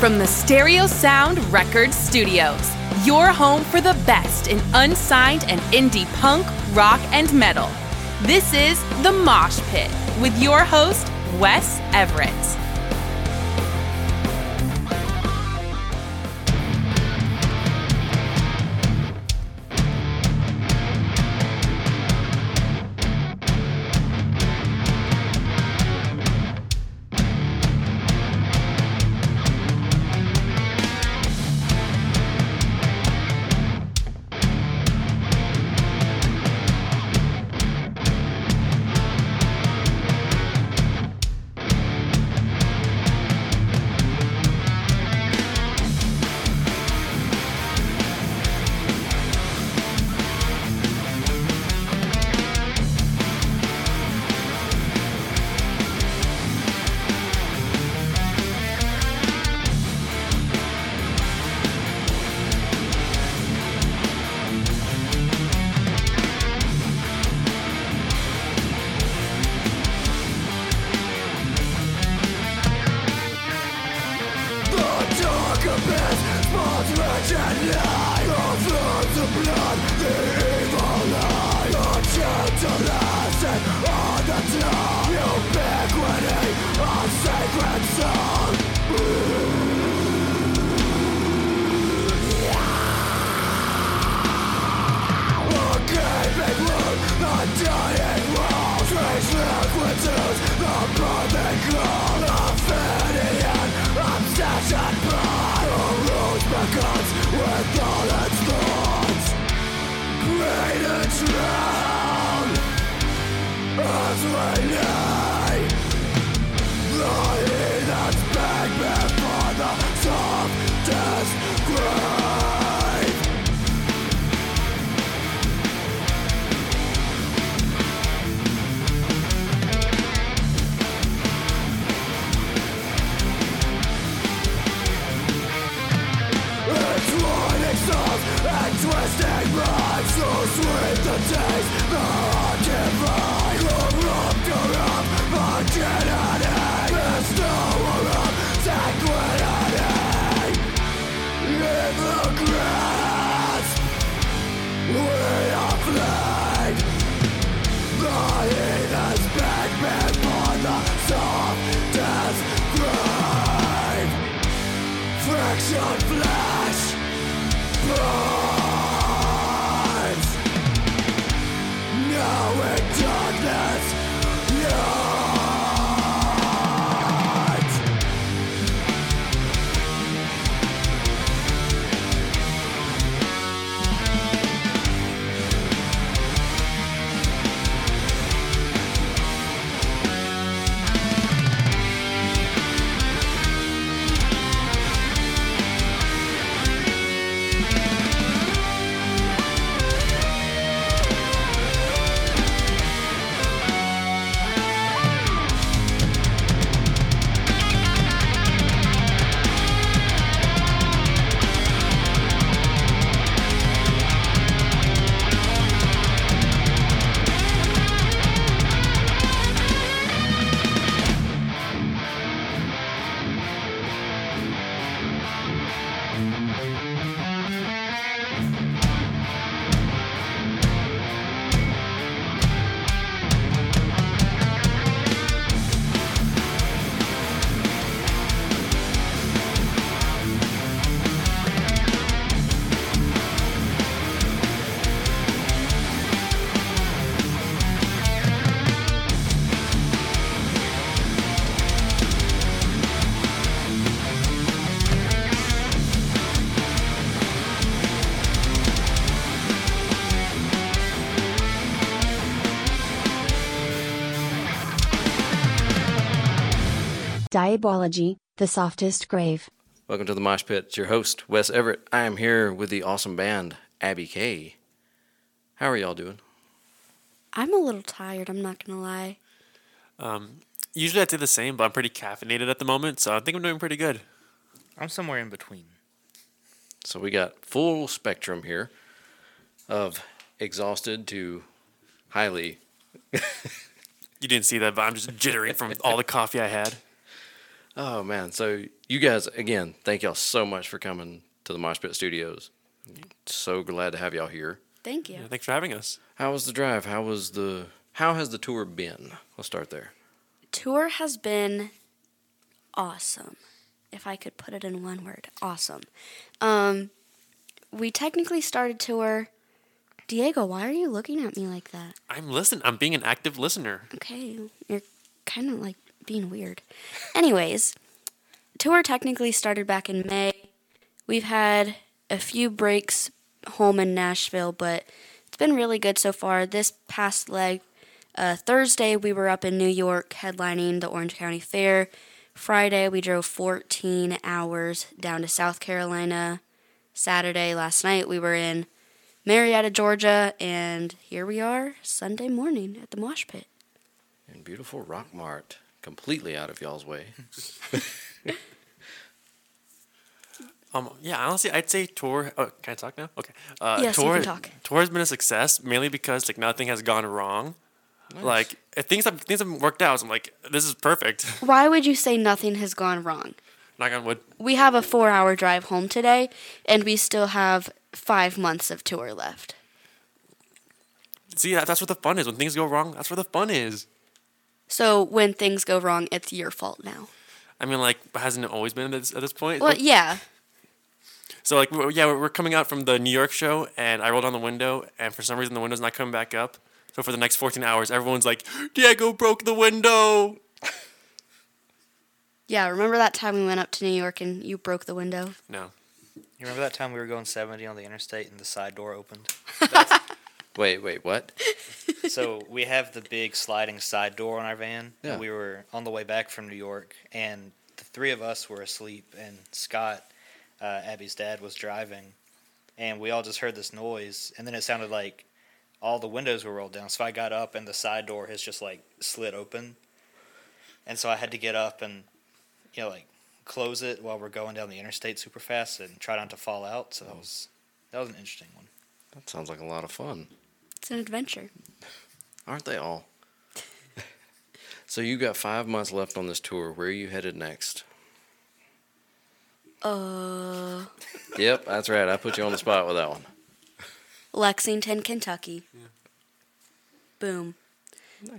from the Stereo Sound Record Studios, your home for the best in unsigned and indie punk, rock, and metal. This is The Mosh Pit with your host, Wes Everett. Diabology, the softest grave. Welcome to the Mosh Pit. It's your host, Wes Everett. I am here with the awesome band, Abby K. How are y'all doing? I'm a little tired, I'm not going to lie. Um, usually I'd say the same, but I'm pretty caffeinated at the moment, so I think I'm doing pretty good. I'm somewhere in between. So we got full spectrum here of exhausted to highly. You didn't see that, but I'm just jittering from all the coffee I had. Oh man, so you guys again, thank y'all so much for coming to the Mosh Pit Studios. So glad to have y'all here. Thank you. Yeah, thanks for having us. How was the drive? How was the how has the tour been? Let's start there. Tour has been awesome. If I could put it in one word, awesome. Um, we technically started tour. Diego, why are you looking at me like that? I'm listening. I'm being an active listener. Okay, you're kind of like being weird. Anyways, tour technically started back in May. We've had a few breaks home in Nashville, but it's been really good so far. This past leg, uh, Thursday, we were up in New York headlining the Orange County Fair. Friday, we drove 14 hours down to South Carolina. Saturday, last night, we were in Marietta, Georgia, and here we are Sunday morning at the Mosh Pit. In beautiful Rockmart, completely out of y'all's way. Um, yeah, honestly, I'd say tour. Oh, can I talk now? Okay. Uh, Yes, you tour, can talk. Tour has been a success mainly because like nothing has gone wrong. Like things have things have worked out. So I'm like, this is perfect. Why would you say nothing has gone wrong? Knock on wood. We have a four hour drive home today, and we still have five months of tour left. See, that, that's what the fun is. When things go wrong, that's where the fun is. So when things go wrong, it's your fault now. I mean, like, hasn't it always been at this, at this point? Well, yeah. So like we're- yeah, we're coming out from the New York show, and I rolled down the window, and for some reason the window's not coming back up. So for the next 14 hours, everyone's like, "Diego broke the window." Yeah, remember that time we went up to New York and you broke the window? No, You remember that time we were going 70 on the interstate and the side door opened? Wait, wait, what? so we have the big sliding side door on our van. Yeah. We were on the way back from New York, and the three of us were asleep, and Scott, uh, Abby's dad, was driving, and we all just heard this noise, and then it sounded like all the windows were rolled down. So I got up, and the side door has just like slid open, and so I had to get up and, you know, like close it while we're going down the interstate super fast and try not to fall out. So that was that was an interesting one. That sounds like a lot of fun. It's an adventure. Aren't they all? so you got five months left on this tour. Where are you headed next? Uh, Yep, that's right. I put you on the spot with that one. Lexington, Kentucky. Yeah. Boom.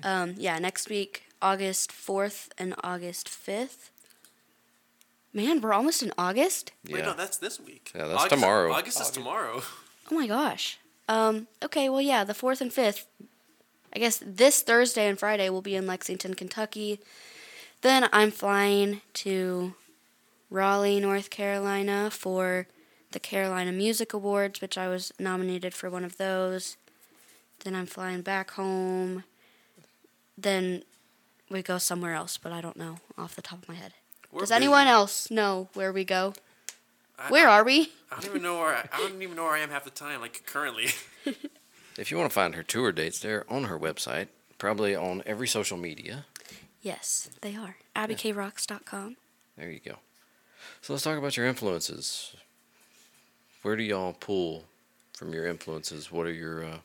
Um, yeah, next week, August 4th and August 5th. Man, we're almost in August? Yeah. wait, no, that's this week. Yeah, that's tomorrow. August is tomorrow. Oh my gosh. Um, okay, well, yeah, the 4th and 5th. I guess this Thursday and Friday will be in Lexington, Kentucky. Then I'm flying to Raleigh, North Carolina for the Carolina Music Awards, which I was nominated for one of those. Then I'm flying back home. Then we go somewhere else, but I don't know off the top of my head. We're Does anyone else know where we go? I- Where I, are we? I don't even know where I, I don't even know where I am half the time. Like currently. If you want to find her tour dates, they're on her website, probably on every social media. Yes, they are. AbbyKRocks.com. There you go. So let's talk about your influences. Where do y'all pull from your influences? What are your? Uh,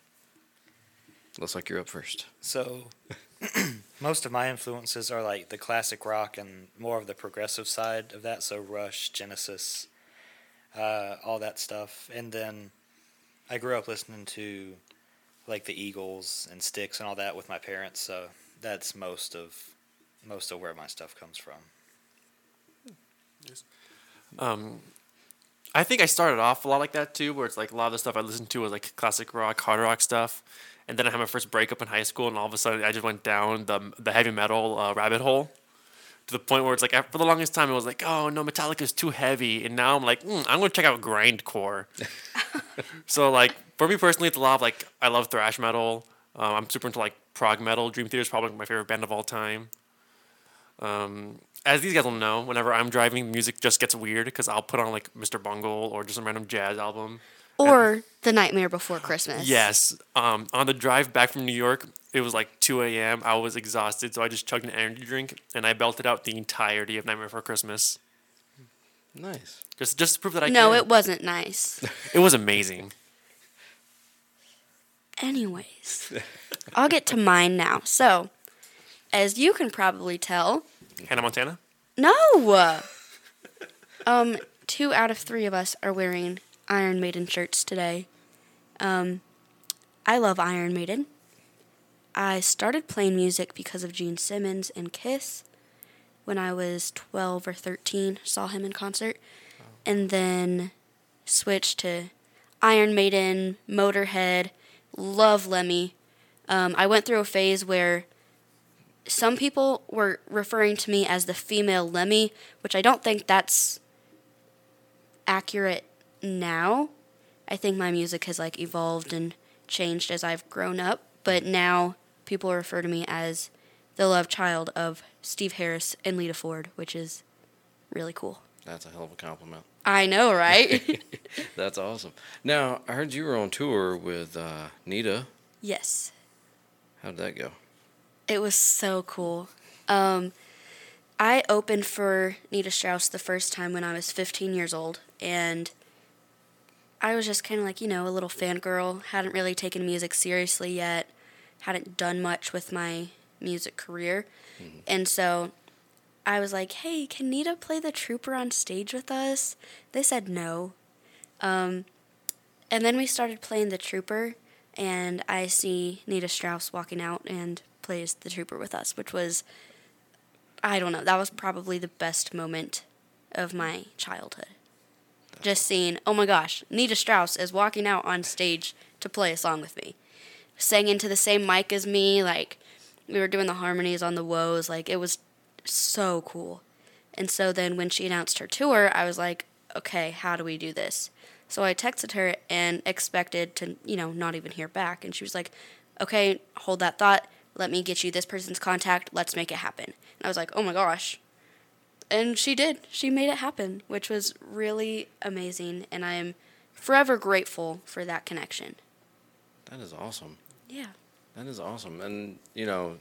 looks like you're up first. So, most of my influences are like the classic rock and more of the progressive side of that. So, Rush, Genesis, uh, all that stuff. And then I grew up listening to like the Eagles and Styx and all that with my parents. So, that's most of most of where my stuff comes from. Um, I think I started off a lot like that too, where it's like a lot of the stuff I listened to was like classic rock, hard rock stuff, and then I had my first breakup in high school, and all of a sudden I just went down the the heavy metal uh, rabbit hole to the point where it's like for the longest time it was like, oh no, Metallica's too heavy, and now I'm like, mm, I'm gonna check out grindcore. so like for me personally, it's a lot of like I love thrash metal. Um, I'm super into like prog metal. Dream Theater is probably my favorite band of all time. Um, as these guys will know, whenever I'm driving, music just gets weird because I'll put on like Mr. Bungle or just a random jazz album. Or The Nightmare Before Christmas. Yes. Um, on the drive back from New York, it was like 2 a.m. I was exhausted, so I just chugged an energy drink and I belted out the entirety of Nightmare Before Christmas. Nice. Just just to prove that I No, can. it wasn't nice. it was amazing. Anyways, I'll get to mine now. So, as you can probably tell, Hannah Montana. No. um, two out of three of us are wearing Iron Maiden shirts today. Um, I love Iron Maiden. I started playing music because of Gene Simmons and Kiss when I was 12 or 13, saw him in concert, and then switched to Iron Maiden, Motorhead, love Lemmy. Um, I went through a phase where some people were referring to me as the female Lemmy, which I don't think that's accurate now. I think my music has like evolved and changed as I've grown up, but now people refer to me as the love child of Steve Harris and Lita Ford, which is really cool. That's a hell of a compliment. I know, right? That's awesome. Now, I heard you were on tour with uh, Nita. yes. How did that go? It was so cool. Um, I opened for Nita Strauss the first time when I was 15 years old, and I was just kind of like, you know, a little fangirl. Hadn't really taken music seriously yet, hadn't done much with my music career. And so I was like, hey, can Nita play the trooper on stage with us? They said no. Um, and then we started playing the trooper, and I see Nita Strauss walking out and plays the trooper with us, which was, I don't know, that was probably the best moment of my childhood. Just seeing, oh my gosh, Nita Strauss is walking out on stage to play a song with me. Sang into the same mic as me, like, we were doing the harmonies on the woes, like, it was so cool. And so then when she announced her tour, I was like, okay, how do we do this? So I texted her and expected to, you know, not even hear back. And she was like, okay, hold that thought. Let me get you this person's contact. Let's make it happen. And I was like, oh my gosh. And she did. She made it happen, which was really amazing. And I am forever grateful for that connection. That is awesome. Yeah. That is awesome. And you know,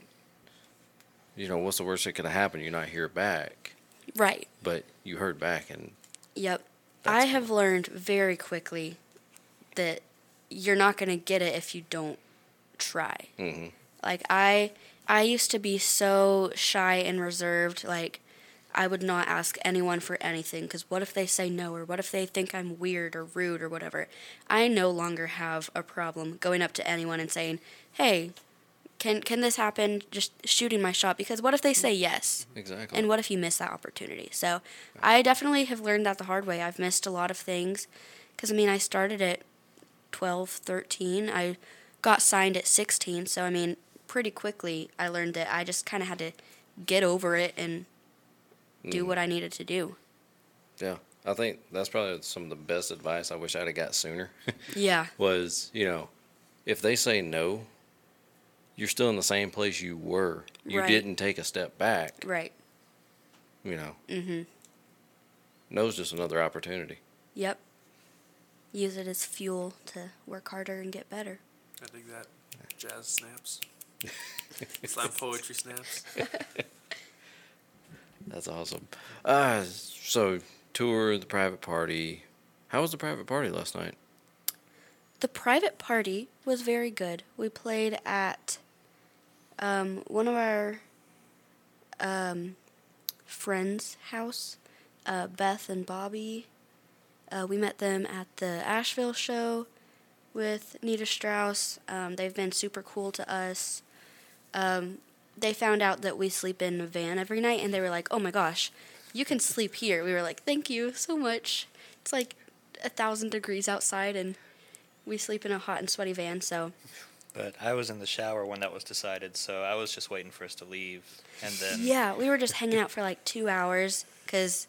you know, what's the worst that could have happened? You're not here back, Right. but you heard back, and Yep. I have learned very quickly that you're not going to get it if you don't try. Mhm. Like I I used to be so shy and reserved like I would not ask anyone for anything cuz what if they say no or what if they think I'm weird or rude or whatever. I no longer have a problem going up to anyone and saying, "Hey, can can this happen?" Just shooting my shot because what if they say yes? exactly. And what if you miss that opportunity? So I definitely have learned that the hard way. I've missed a lot of things because, I mean, I started at 12, 13. I got signed at 16. So, I mean, pretty quickly I learned that I just kind of had to get over it and do what I needed to do. yeah, I think that's probably some of the best advice. I wish I'd have got sooner. Yeah. was you know, if they say no, you're still in the same place you were. You Right. didn't take a step back. Right. You know. Mm-hmm. No's just another opportunity. Yep. Use it as fuel to work harder and get better. I think that jazz snaps. Slam poetry snaps. That's awesome. Uh, so tour the private party. How was the private party last night? The private party was very good. We played at um, one of our um, friends' house, uh, Beth and Bobby. Uh, we met them at the Asheville show with Nita Strauss. Um, they've been super cool to us. Um, they found out that we sleep in a van every night, and they were like, "Oh my gosh, you can sleep here." We were like, "Thank you so much." It's like a thousand degrees outside, and we sleep in a hot and sweaty van. So But I was in the shower when that was decided, so I was just waiting for us to leave. And then yeah, we were just hanging out for like two hours because,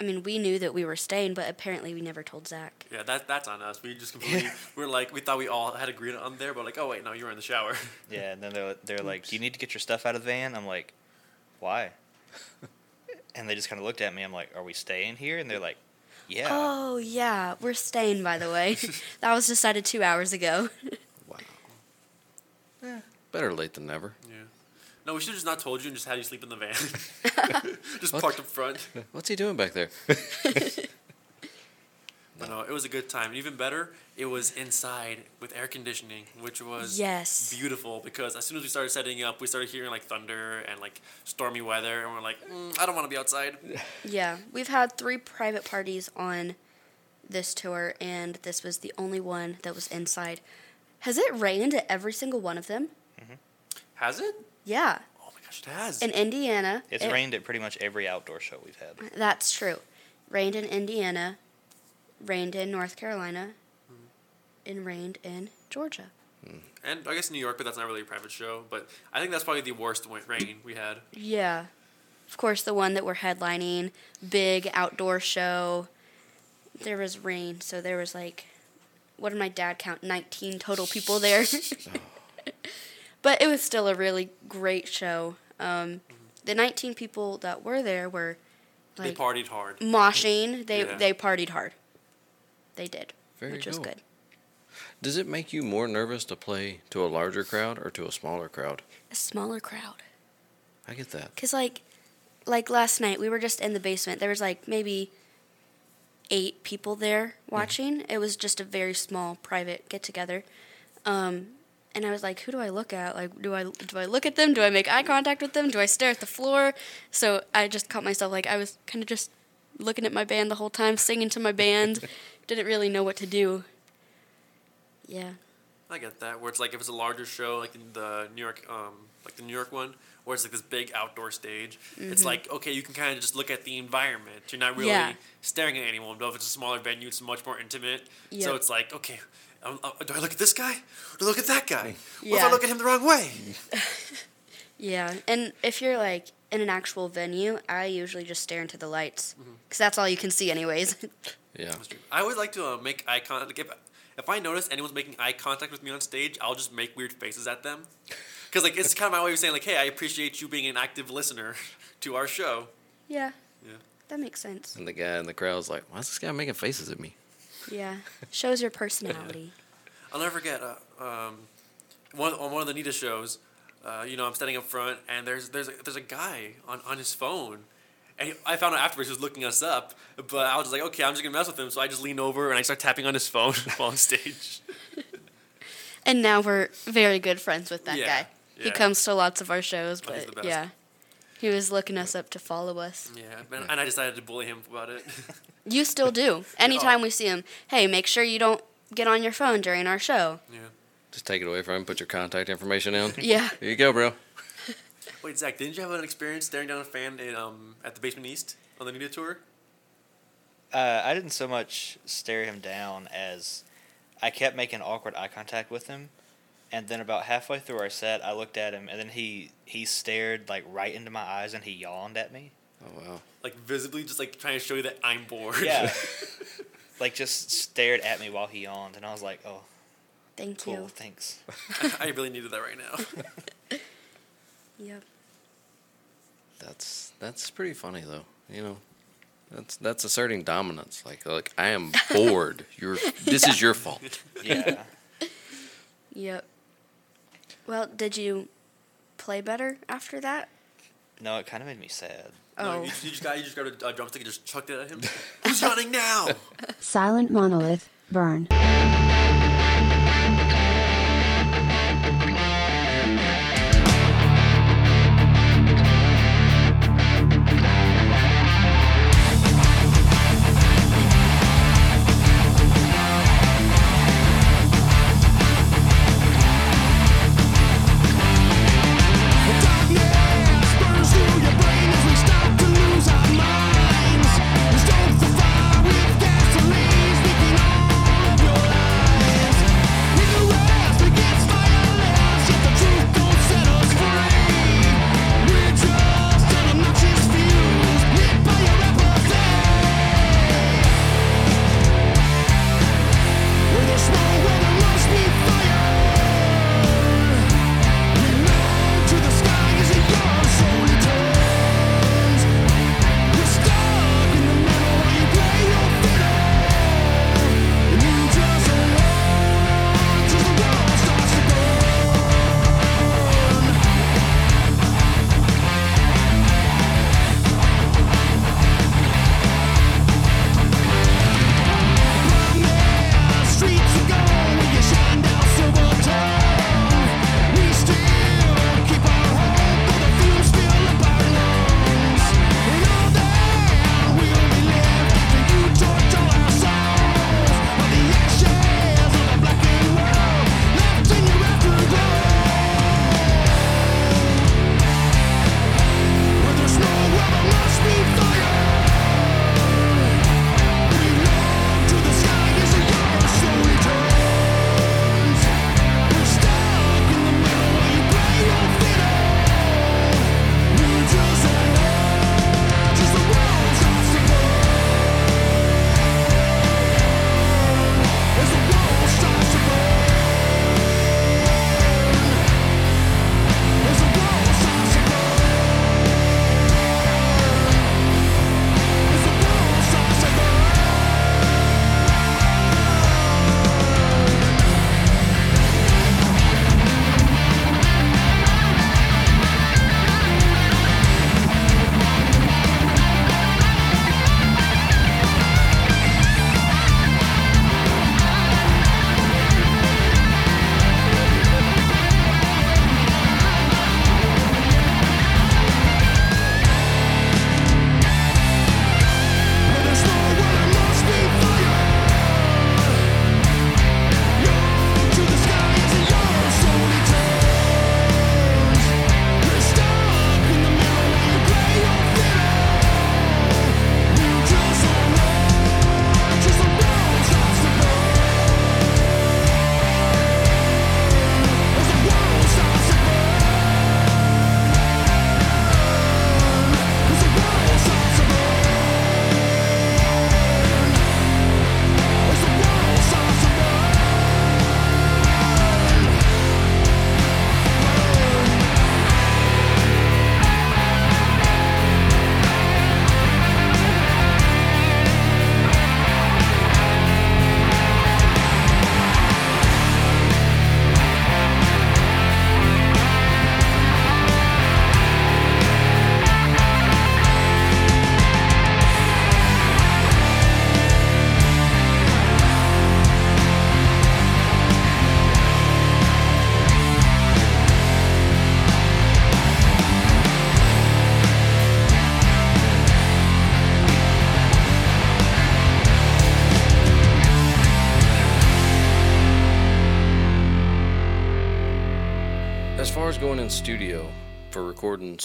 I mean, we knew that we were staying, but apparently we never told Zach. Yeah, that that's on us. We just completely we're like we thought we all had agreed on there, but like oh wait no you were in the shower. yeah, and then they're, they're like, "Do you need to get your stuff out of the van?" I'm like, "Why?" and they just kind of looked at me. I'm like, "Are we staying here?" And they're like, "Yeah." Oh yeah, we're staying. By the way, that was decided two hours ago. Wow. Yeah. Better late than never. Yeah. No, we should have just not told you and just had you sleep in the van. just What? parked up front. What's he doing back there? No, don't. It was a good time. Even better, it was inside with air conditioning, which was Yes. beautiful because as soon as we started setting up, we started hearing like thunder and like stormy weather, and we're like, mm, I don't want to be outside. Yeah, we've had three private parties on this tour, and this was the only one that was inside. Has it rained at every single one of them? Has it? Yeah. Oh my gosh, it has. In Indiana. It's it- rained at pretty much every outdoor show we've had. That's true. Rained in Indiana, rained in North Carolina, mm-hmm. and rained in Georgia. Mm. and I guess New York, but that's not really a private show. But I think that's probably the worst rain we had. Yeah. Of course, the one that we're headlining, big outdoor show. There was rain, so there was like, what did my dad count? 19 total people there. Oh. But it was still a really great show. Um, the 19 people that were there were they partied hard. moshing. They Yeah. they partied hard. They did, Very which was good. Does it make you more nervous to play to a larger crowd or to a smaller crowd? A smaller crowd. I get that. Cause like, like last night we were just in the basement. There was like maybe eight people there watching. It was just a very small private get together. Um, and I was like, who do I look at? Like, do I do I look at them? Do I make eye contact with them? Do I stare at the floor? So I just caught myself like I was kind of just looking at my band the whole time, singing to my band. Didn't really know what to do. Yeah. I get that. Where it's like if it's a larger show, like in the New York, um, like the New York one, where it's like this big outdoor stage. It's like okay, you can kind of just look at the environment. You're not really Yeah. staring at anyone. But if it's a smaller venue, it's much more intimate. Yep. So it's like okay, do I look at this guy? Do I look at that guy? What if I look at him the wrong way? Yeah, and if you're like in an actual venue, I usually just stare into the lights because that's all you can see, anyways. Yeah. I always like to uh, make eye contact. Like if, if I notice anyone's making eye contact with me on stage, I'll just make weird faces at them. Because like it's kind of my way of saying like, hey, I appreciate you being an active listener to our show. yeah, Yeah. that makes sense. And the guy in the crowd's like, why is this guy making faces at me? Yeah, shows your personality. I'll never forget uh, um, one on one of the Nita shows. Uh, you know, I'm standing up front, and there's there's a, there's a guy on, on his phone, and he, I found out afterwards he was looking us up. But I was just like, okay, I'm just gonna mess with him. So I just lean over and I start tapping on his phone while on stage. And now we're very good friends with that Yeah, guy. He comes to lots of our shows, he's but the best. yeah, he was looking us up to follow us. Yeah, and, and I decided to bully him about it. You still do. Anytime we see him, hey, make sure you don't get on your phone during our show. yeah. Just take it away from him, put your contact information in. Yeah. Here you go, bro. Wait, Zach, didn't you have an experience staring down a fan in, um, at the Basement East on the Nita tour? Uh, I didn't so much stare him down as I kept making awkward eye contact with him, and then about halfway through our set, I looked at him, and then he he stared like right into my eyes, and he yawned at me. Oh, wow. Like visibly, just like trying to show you that I'm bored. Yeah, like just stared at me while he yawned, and I was like, "Oh, Thank cool, you. thanks." I really needed that right now. Yep. That's that's pretty funny though. You know, that's that's asserting dominance. Like like I am bored. You're this is your fault. Yeah, Yep. Well, did you play better after that? no, it kind of made me sad. No, Oh. you, you just got you just got a, a drumstick and just chucked it at him. Who's running now? Silent monolith, burn.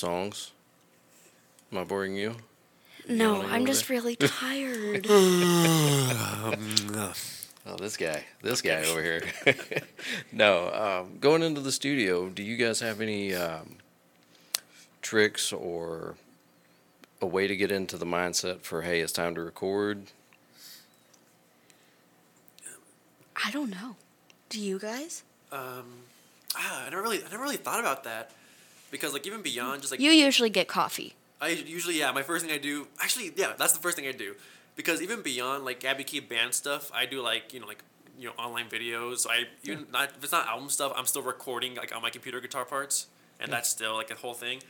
Songs? Am I boring you? No, wanna I'm go just really tired. Oh, this guy, this guy over here. no, um, going into the studio, do you guys have any um, tricks or a way to get into the mindset for, hey, it's time to record? I don't know. Do you guys? Um, ah, I never really, I never really thought about that because like even beyond just like You usually get coffee. I usually yeah, my first thing I do actually yeah, that's the first thing I do because even beyond like Abby K band stuff, I do like you know like you know online videos. I even not if it's not album stuff, I'm still recording like on my computer guitar parts, and that's still like a whole thing.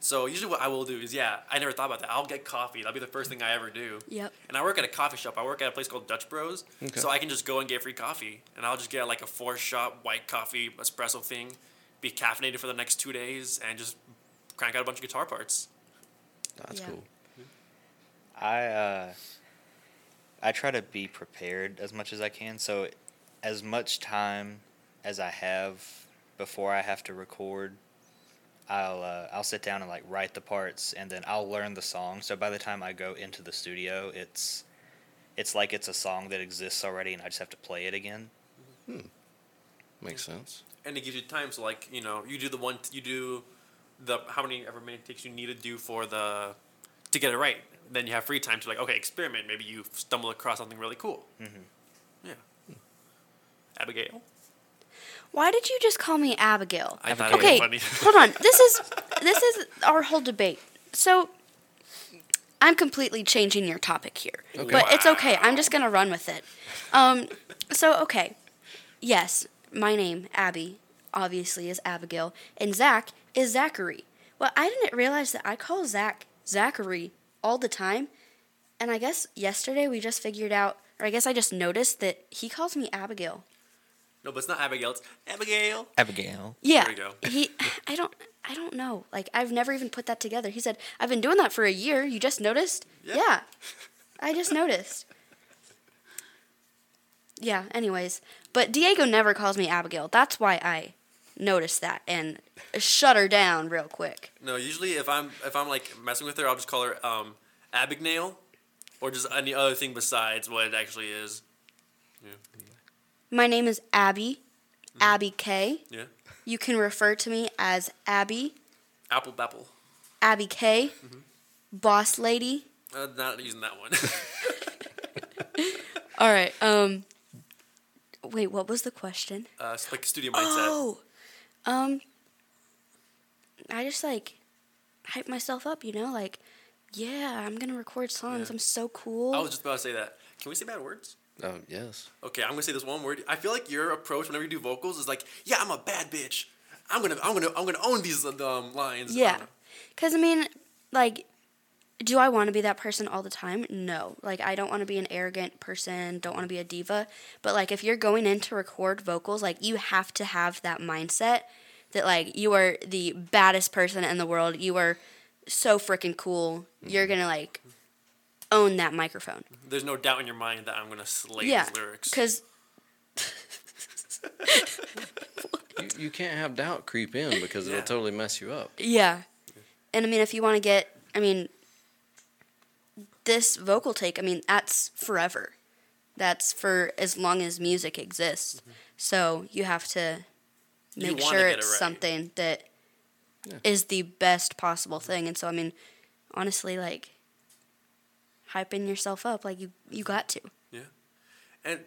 So usually what I will do is yeah, I never thought about that. I'll get coffee. That'll be the first thing I ever do. Yep. And I work at a coffee shop. I work at a place called Dutch Bros. Okay. So I can just go and get free coffee, and I'll just get like a four shot white coffee espresso thing, be caffeinated for the next two days, and just crank out a bunch of guitar parts. That's Yeah. cool. I uh, I try to be prepared as much as I can. So, as much time as I have before I have to record, I'll uh, I'll sit down and like write the parts, and then I'll learn the song. So by the time I go into the studio, it's it's like it's a song that exists already, and I just have to play it again. Hmm. Makes sense. And it gives you time. So like you know, you do the one, you do the how many ever many takes you need to do for the to get it right. Then you have free time to like okay, experiment. Maybe you stumble across something really cool. Mm-hmm. Yeah. Abigail. Why did you just call me Abigail? I thought okay, it was funny. hold on. This is this is our whole debate. So I'm completely changing your topic here, but it's okay. I'm just gonna run with it. Um, so okay, yes, my name Abby obviously is Abigail, and Zach is Zachary. Well, I didn't realize that I call Zach Zachary all the time, and I guess yesterday we just figured out, or I guess I just noticed that he calls me Abigail. No, but it's not Abigail. It's Abigail. Abigail. Yeah. There we go. He I don't I don't know. Like I've never even put that together. He said, "I've been doing that for a year. You just noticed?" Yeah. I just noticed. Yeah, anyways, but Diego never calls me Abigail. That's why I noticed that and shut her down real quick. No, usually if I'm if I'm like messing with her, I'll just call her um, Abigail, or just any other thing besides what it actually is. Yeah. My name is Abby, Abby K. Yeah. You can refer to me as Abby, Apple Bapple. Abby K, Boss Lady. Uh, not using that one. All right. Um Wait, what was the question? uh, like studio mindset. Oh, um, I just like hype myself up, you know, like, yeah, I'm gonna record songs. Yeah. I'm so cool. I was just about to say that. Can we say bad words? Oh, yes. Okay, I'm gonna say this one word. I feel like your approach whenever you do vocals is like, yeah, I'm a bad bitch. I'm gonna, I'm gonna, I'm gonna own these um, lines. yeah, because I mean, like, do I want to be that person all the time? No. Like, I don't want to be an arrogant person. Don't want to be a diva. But like, if you're going in to record vocals, like, you have to have that mindset that like you are the baddest person in the world. You are so freaking cool. Mm-hmm. You're gonna like own that microphone. there's no doubt in your mind that I'm gonna slay yeah, these lyrics. because You, you can't have doubt creep in because Yeah. it'll totally mess you up. yeah, and I mean, if you want to get, I mean, this vocal take, I mean, that's forever. That's for as long as music exists. So you have to Mm-hmm. Make sure get it it's right. something that is Yeah. the best possible thing. And so, I mean, honestly, like hyping yourself up, like you you got to. Yeah, and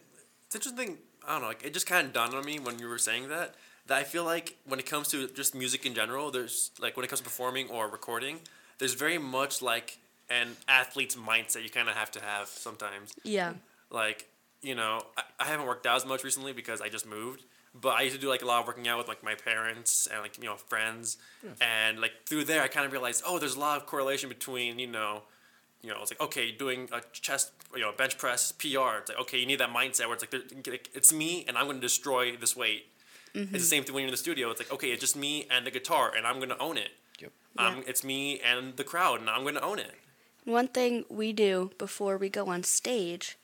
it's interesting. I don't know. Like it just kind of dawned on me when you were saying that that I feel like when it comes to just music in general, there's like when it comes to performing or recording, there's very much like an athlete's mindset you kind of have to have sometimes. Yeah. Like you know, I, I haven't worked out as much recently because I just moved. But I used to do like a lot of working out with like my parents and like you know friends, and like through there I kind of realized oh there's a lot of correlation between you know you know, it's like okay, doing a chest, you know, bench press PR. It's like okay, you need that mindset where it's like it's me and I'm going to destroy this weight. It's the same thing when you're in the studio. It's like okay, it's just me and the guitar, and I'm going to own it. Yep. Um, Yeah. it's me and the crowd, and I'm going to own it. One thing we do before we go on stage,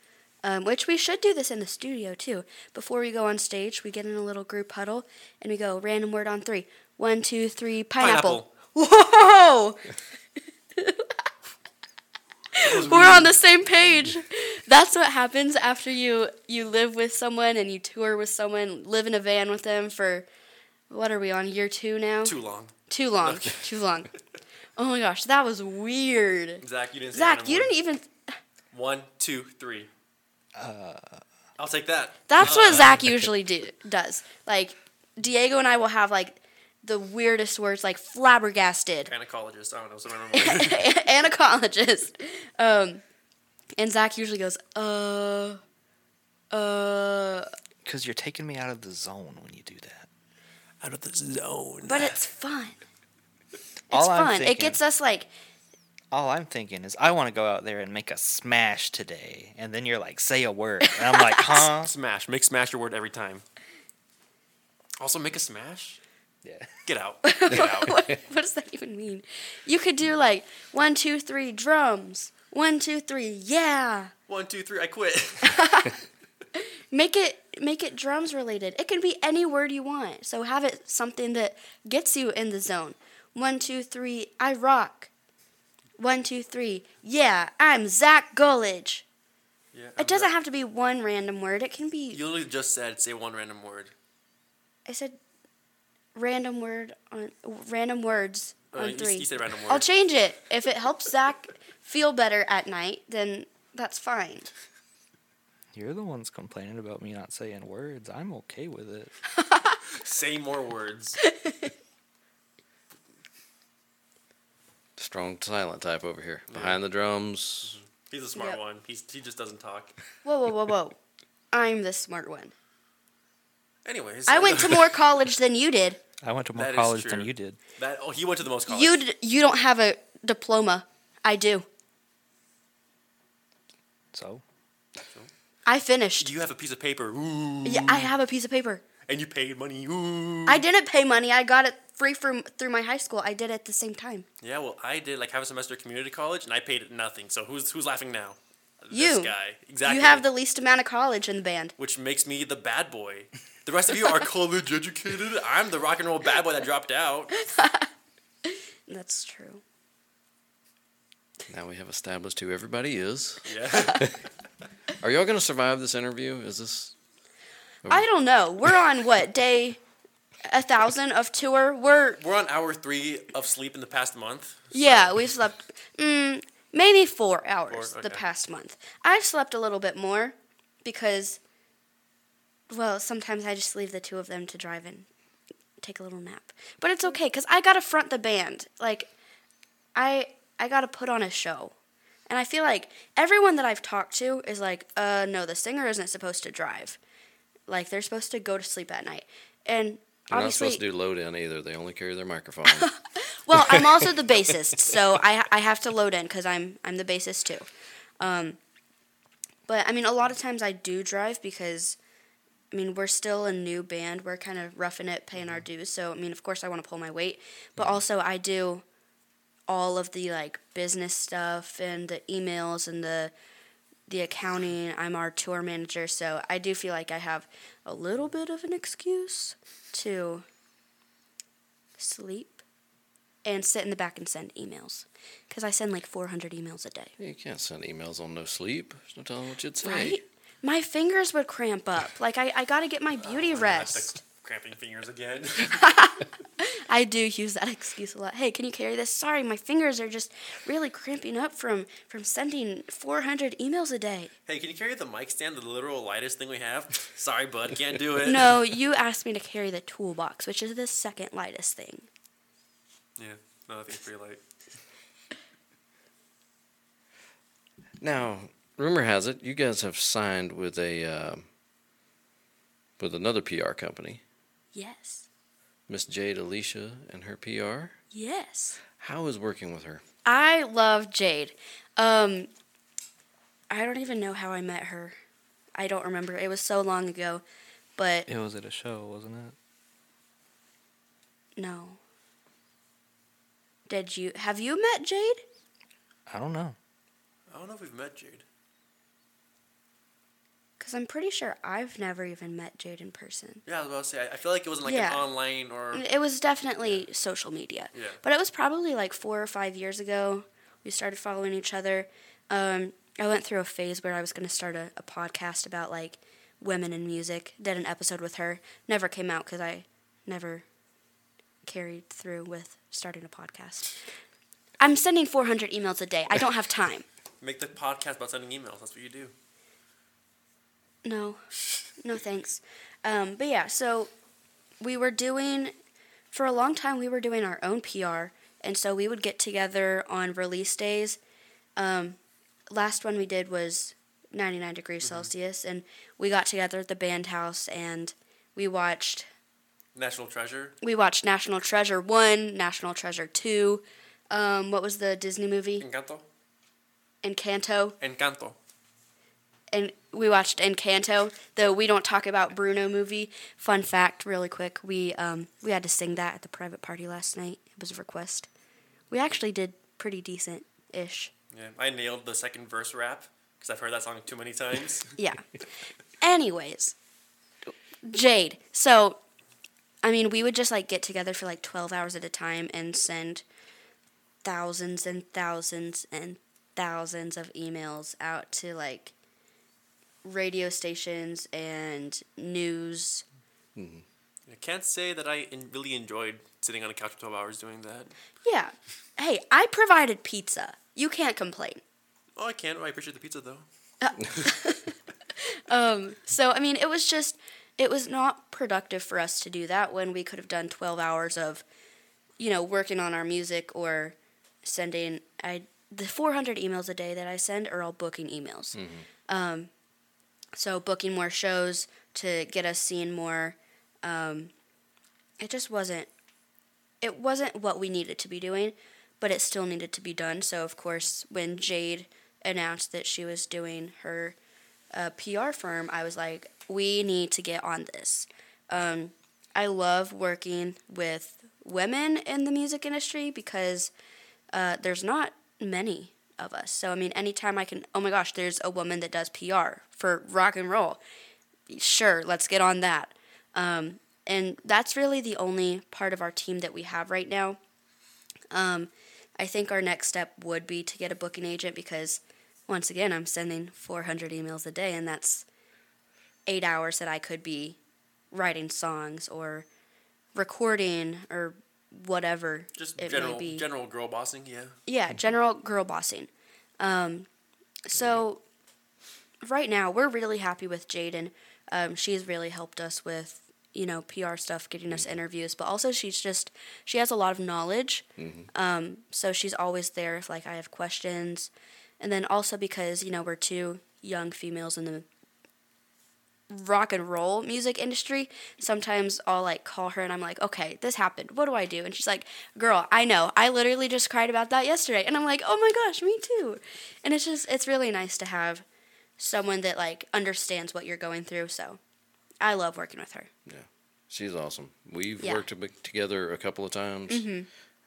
Um, which we should do this in the studio too. Before we go on stage, we get in a little group huddle and we go random word on three. One, two, three, pineapple. Whoa! We're on the same page. That's what happens after you you live with someone and you tour with someone, live in a van with them for what are we on year two now? Too long. Too long. Too long. Oh my gosh, that was weird. Zach, you didn't. Say Zach, random you didn't even. One, two, three. Uh. I'll take that. That's what Zach usually do, does. Like Diego and I will have like the weirdest words, like flabbergasted, Gynecologist. I don't know. Some random word. anacologist. Um, and Zach usually goes, uh, uh, Because you're taking me out of the zone when you do that. Out of the zone. but it's fun. It's All I'm fun. It gets us like, All I'm thinking is I want to go out there and make a smash today, and then you're like, say a word, and I'm like, huh? Smash. Make smash your word every time. Also, make a smash. Yeah. Get out. Get out. what, what does that even mean? You could do like one, two, three, drums. One, two, three, yeah. One, two, three. I quit. Make it make it drums related. It can be any word you want. So have it something that gets you in the zone. One, two, three, I rock. One, two, three, yeah, I'm Zach Gullidge. Yeah, It doesn't have to be one random word. It can be. You literally just said say one random word. I said random word on random words Uh, on you, three. you said random word. I'll change it if it helps Zach feel better at night. Then that's fine. You're the ones complaining about me not saying words. I'm okay with it. Say more words. Strong silent type over here. Behind the drums. Mm-hmm. He's a smart Yep. one. He's, he just doesn't talk. Whoa, whoa, whoa, whoa! I'm the smart one. Anyways, I went to more college than you did. I went to more That is college true. than you did. That, oh, he went to the most college. You d- you don't have a diploma. I do. So I finished. Do you have a piece of paper. Ooh. Yeah, I have a piece of paper. And you paid money. Ooh. I didn't pay money. I got it free from through my high school. I did it at the same time. Yeah, well, I did like half a semester of community college, and I paid nothing. So who's who's laughing now? You. This guy. Exactly. You have the least amount of college in the band. which makes me the bad boy. The rest of you are college educated. I'm the rock and roll bad boy that dropped out. That's true. Now we have established who everybody is. Yeah. Are y'all going to survive this interview? Is this. I don't know. We're on what day? A thousand of tour. We're We're on hour three of sleep in the past month. yeah. We've slept mm, maybe four hours Four, the past month. I've slept a little bit more because, well, sometimes I just leave the two of them to drive and take a little nap. But it's okay because I gotta front the band. Like, I I gotta put on a show. And I feel like everyone that I've talked to is like, uh, no, the singer isn't supposed to drive. Like, they're supposed to go to sleep at night. And They're not supposed to do load in either. They only carry their microphone. well, I'm also the bassist, so I I have to load in because I'm I'm the bassist too. Um, but I mean, a lot of times I do drive because, I mean, we're still a new band. We're kind of roughing it, paying our dues. So I mean, of course, I want to pull my weight, but also I do all of the like business stuff and the emails and the the accounting. I'm our tour manager, so I do feel like I have a little bit of an excuse to sleep and sit in the back and send emails because I send like 400 emails a day. you can't send emails on no sleep. There's no telling what you'd say. Right? My fingers would cramp up. Like I, I got to get my beauty ah, That's rest. The cramping fingers again. I do use that excuse a lot. Hey, can you carry this? Sorry, my fingers are just really cramping up from from sending 400 emails a day. hey, can you carry the mic stand, the literal lightest thing we have? Sorry, bud, can't do it. No, you asked me to carry the toolbox, which is the second lightest thing. Yeah, no, I think it's pretty light. Now, rumor has it you guys have signed with a um with another PR company, Yes. Miss Jade Alicia and her PR. Yes. How is working with her? I love Jade. Um, I don't even know how I met her. I don't remember. It was so long ago. But it was at a show, wasn't it? no. Did you have you met Jade? I don't know. I don't know if we've met Jade. Because I'm pretty sure I've never even met Jade in person. Yeah, I was about to say. I- feel like it wasn't like Yeah. an online or. It was definitely social media. Yeah. But it was probably like four or five years ago. We started following each other. Um, I went through a phase where I was going to start a, a podcast about like women in music. Did an episode with her. Never came out because I never carried through with starting a podcast. I'm sending 400 emails a day. I don't have time. Make the podcast about sending emails. That's what you do. No, no thanks. Um, but yeah, so we were doing, for a long time, we were doing our own PR. And so we would get together on release days. Um, last one we did was 99 degrees Celsius. And we got together at the band house and we watched National Treasure. we watched National Treasure 1, National Treasure 2. Um, what was the Disney movie? Encanto. Encanto. Encanto. And we watched Encanto, the We Don't Talk About Bruno movie. Fun fact, really quick, we um, we had to sing that at the private party last night. It was a request. We actually did pretty decent ish. Yeah, I nailed the second verse rap because I've heard that song too many times. Yeah. Anyways, Jade. So, I mean, we would just like get together for like 12 hours at a time and send thousands and thousands and thousands of emails out to like radio stations and news. Mm-hmm. I can't say that I in- really enjoyed sitting on a couch for 12 hours doing that. Yeah. Hey, I provided pizza. You can't complain. Oh, I can't. I appreciate the pizza though. Uh, um, so, I mean, it was just, it was not productive for us to do that when we could have done 12 hours of, you know, working on our music or sending, I, the 400 emails a day that I send are all booking emails. Mm-hmm. Um, so, booking more shows to get us seen more. Um, it just wasn't, it wasn't what we needed to be doing, but it still needed to be done. So, of course, when Jade announced that she was doing her a PR firm, I was like, we need to get on this. Um, I love working with women in the music industry because uh, there's not many of us. So, I mean, anytime I can, oh my gosh, there's a woman that does PR for rock and roll. Sure, let's get on that. Um, and that's really the only part of our team that we have right now. Um, I think our next step would be to get a booking agent because, once again, I'm sending 400 emails a day, and that's eight hours that I could be writing songs or recording or whatever Just it general may be. general girl bossing. Yeah. Yeah, general girl bossing. Um, so right now we're really happy with Jaden. Um, she's really helped us with you know PR stuff, getting us interviews, but also she's just she has a lot of knowledge. Um, so she's always there if like I have questions, and then also because you know we're two young females in the rock and roll music industry, sometimes I'll like call her and I'm like, okay, this happened. What do I do? And she's like, girl, I know. I literally just cried about that yesterday. And I'm like, oh my gosh, me too. And it's just, it's really nice to have someone that like understands what you're going through. So I love working with her. Yeah, she's awesome. We've Yeah. worked together a couple of times. Mm-hmm.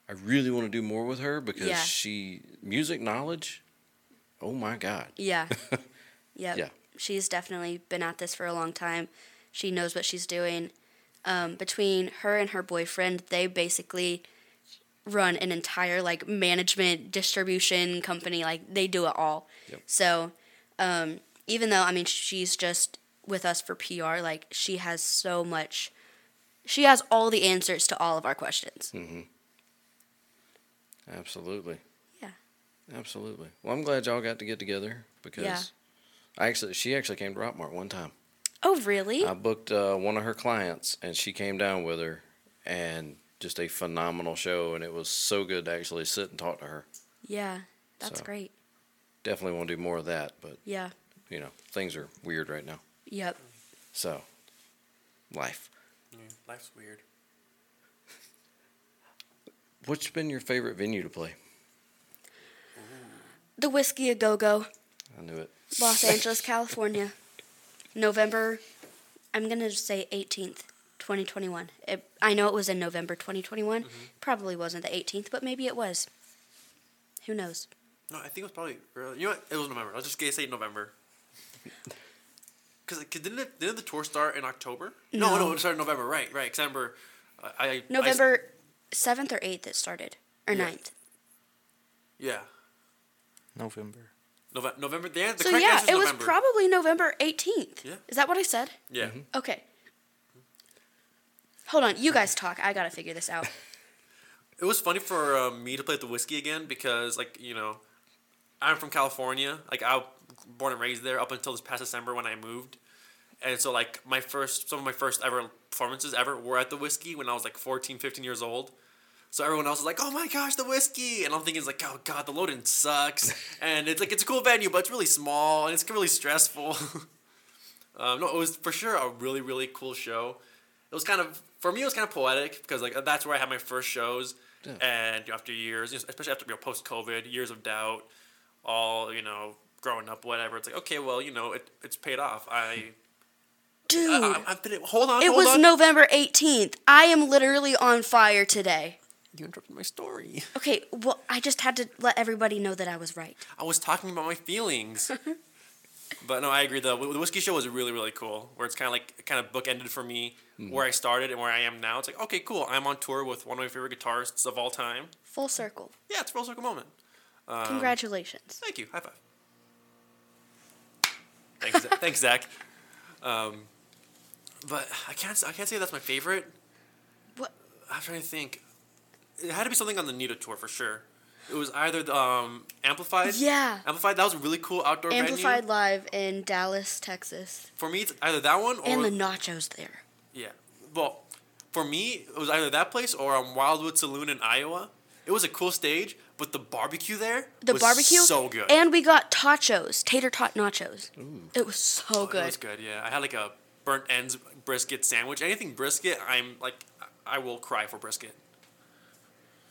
I really want to do more with her because Yeah. she music knowledge. Oh my God! Yeah. yep. Yeah. She's definitely been at this for a long time. She knows what she's doing. Um, between her and her boyfriend, they basically run an entire like management distribution company. Like they do it all. Yep. So um, even though I mean she's just with us for PR, like she has so much. She has all the answers to all of our questions. Absolutely, Yeah. absolutely. Well, I'm glad y'all got to get together because Yeah. I actually she actually came to Rockmart one time. Oh really? I booked uh, one of her clients, and she came down with her, and just a phenomenal show. And it was so good to actually sit and talk to her. yeah. That's So. great. Definitely want to do more of that, but Yeah. you know things are weird right now. Yep. So, life. Yeah, life's weird. What's been your favorite venue to play? The Whiskey A Go Go. I knew it. Los Angeles, California. November, I'm going to just say 18th, 2021. It, I know it was in November 2021. Mm-hmm. Probably wasn't the 18th, but maybe it was. Who knows? No, I think it was probably early. You know what? It was November. I was just gonna say November. because didn't it, didn't the tour start in October? No, no, No. it started in November. Right, right. Because I remember, I, I I- November seventh or eighth it started, or Yeah. 9th. yeah, November. November. November. The, the So correct yeah, answer is it was November. probably November eighteenth. Yeah. Is that what I said? Yeah. Okay. Hold on, you guys talk. I gotta figure this out. It was funny for uh, me to play with the whiskey again because, like, you know, I'm from California. Like, I was born and raised there up until this past December when I moved. And so, like, my first, some of my first ever performances ever were at the whiskey when I was like 14, 15 years old. So everyone else is like, "Oh my gosh, the whiskey!" And I'm thinking, "It's like, oh god, the loading sucks." and it's like it's a cool venue, but it's really small and it's really stressful. um, no, it was for sure a really, really cool show. It was kind of for me, it was kind of poetic because like that's where I had my first shows, and you know, after years, especially after you know, post COVID, years of doubt, all you know, growing up, whatever. It's like, okay, well, you know, it, it's paid off. I, Dude, I, I, I've been hold on, it hold was on. November eighteenth. I am literally on fire today. You interrupted my story. Okay, well, I just had to let everybody know that I was right. I was talking about my feelings. but no, I agree. The, the whiskey show was really, really cool. Where it's kind of like kind of bookended for me where I started and where I am now. It's like okay, cool. I'm on tour with one of my favorite guitarists of all time. Full circle. Yeah, it's a full circle moment. Um, Congratulations. Thank you. High five. Thanks, Zach- thanks, Zach. Um, but I can't. I can't say that's my favorite. What? I'm trying to think. It had to be something on the Nita tour for sure. It was either the um, Amplified. Yeah. Amplified. That was a really cool outdoor Amplified venue. Live in Dallas, Texas. For me, it's either that one or And the nachos there. yeah. Well, for me, it was either that place or um, Wildwood Saloon in Iowa. It was a cool stage, but the barbecue there The was barbecue. so good. And we got tachos, tater tot nachos. Ooh. It was so Oh, good. It was good. Yeah, I had like a burnt ends brisket sandwich. Anything brisket, I'm like, I will cry for brisket.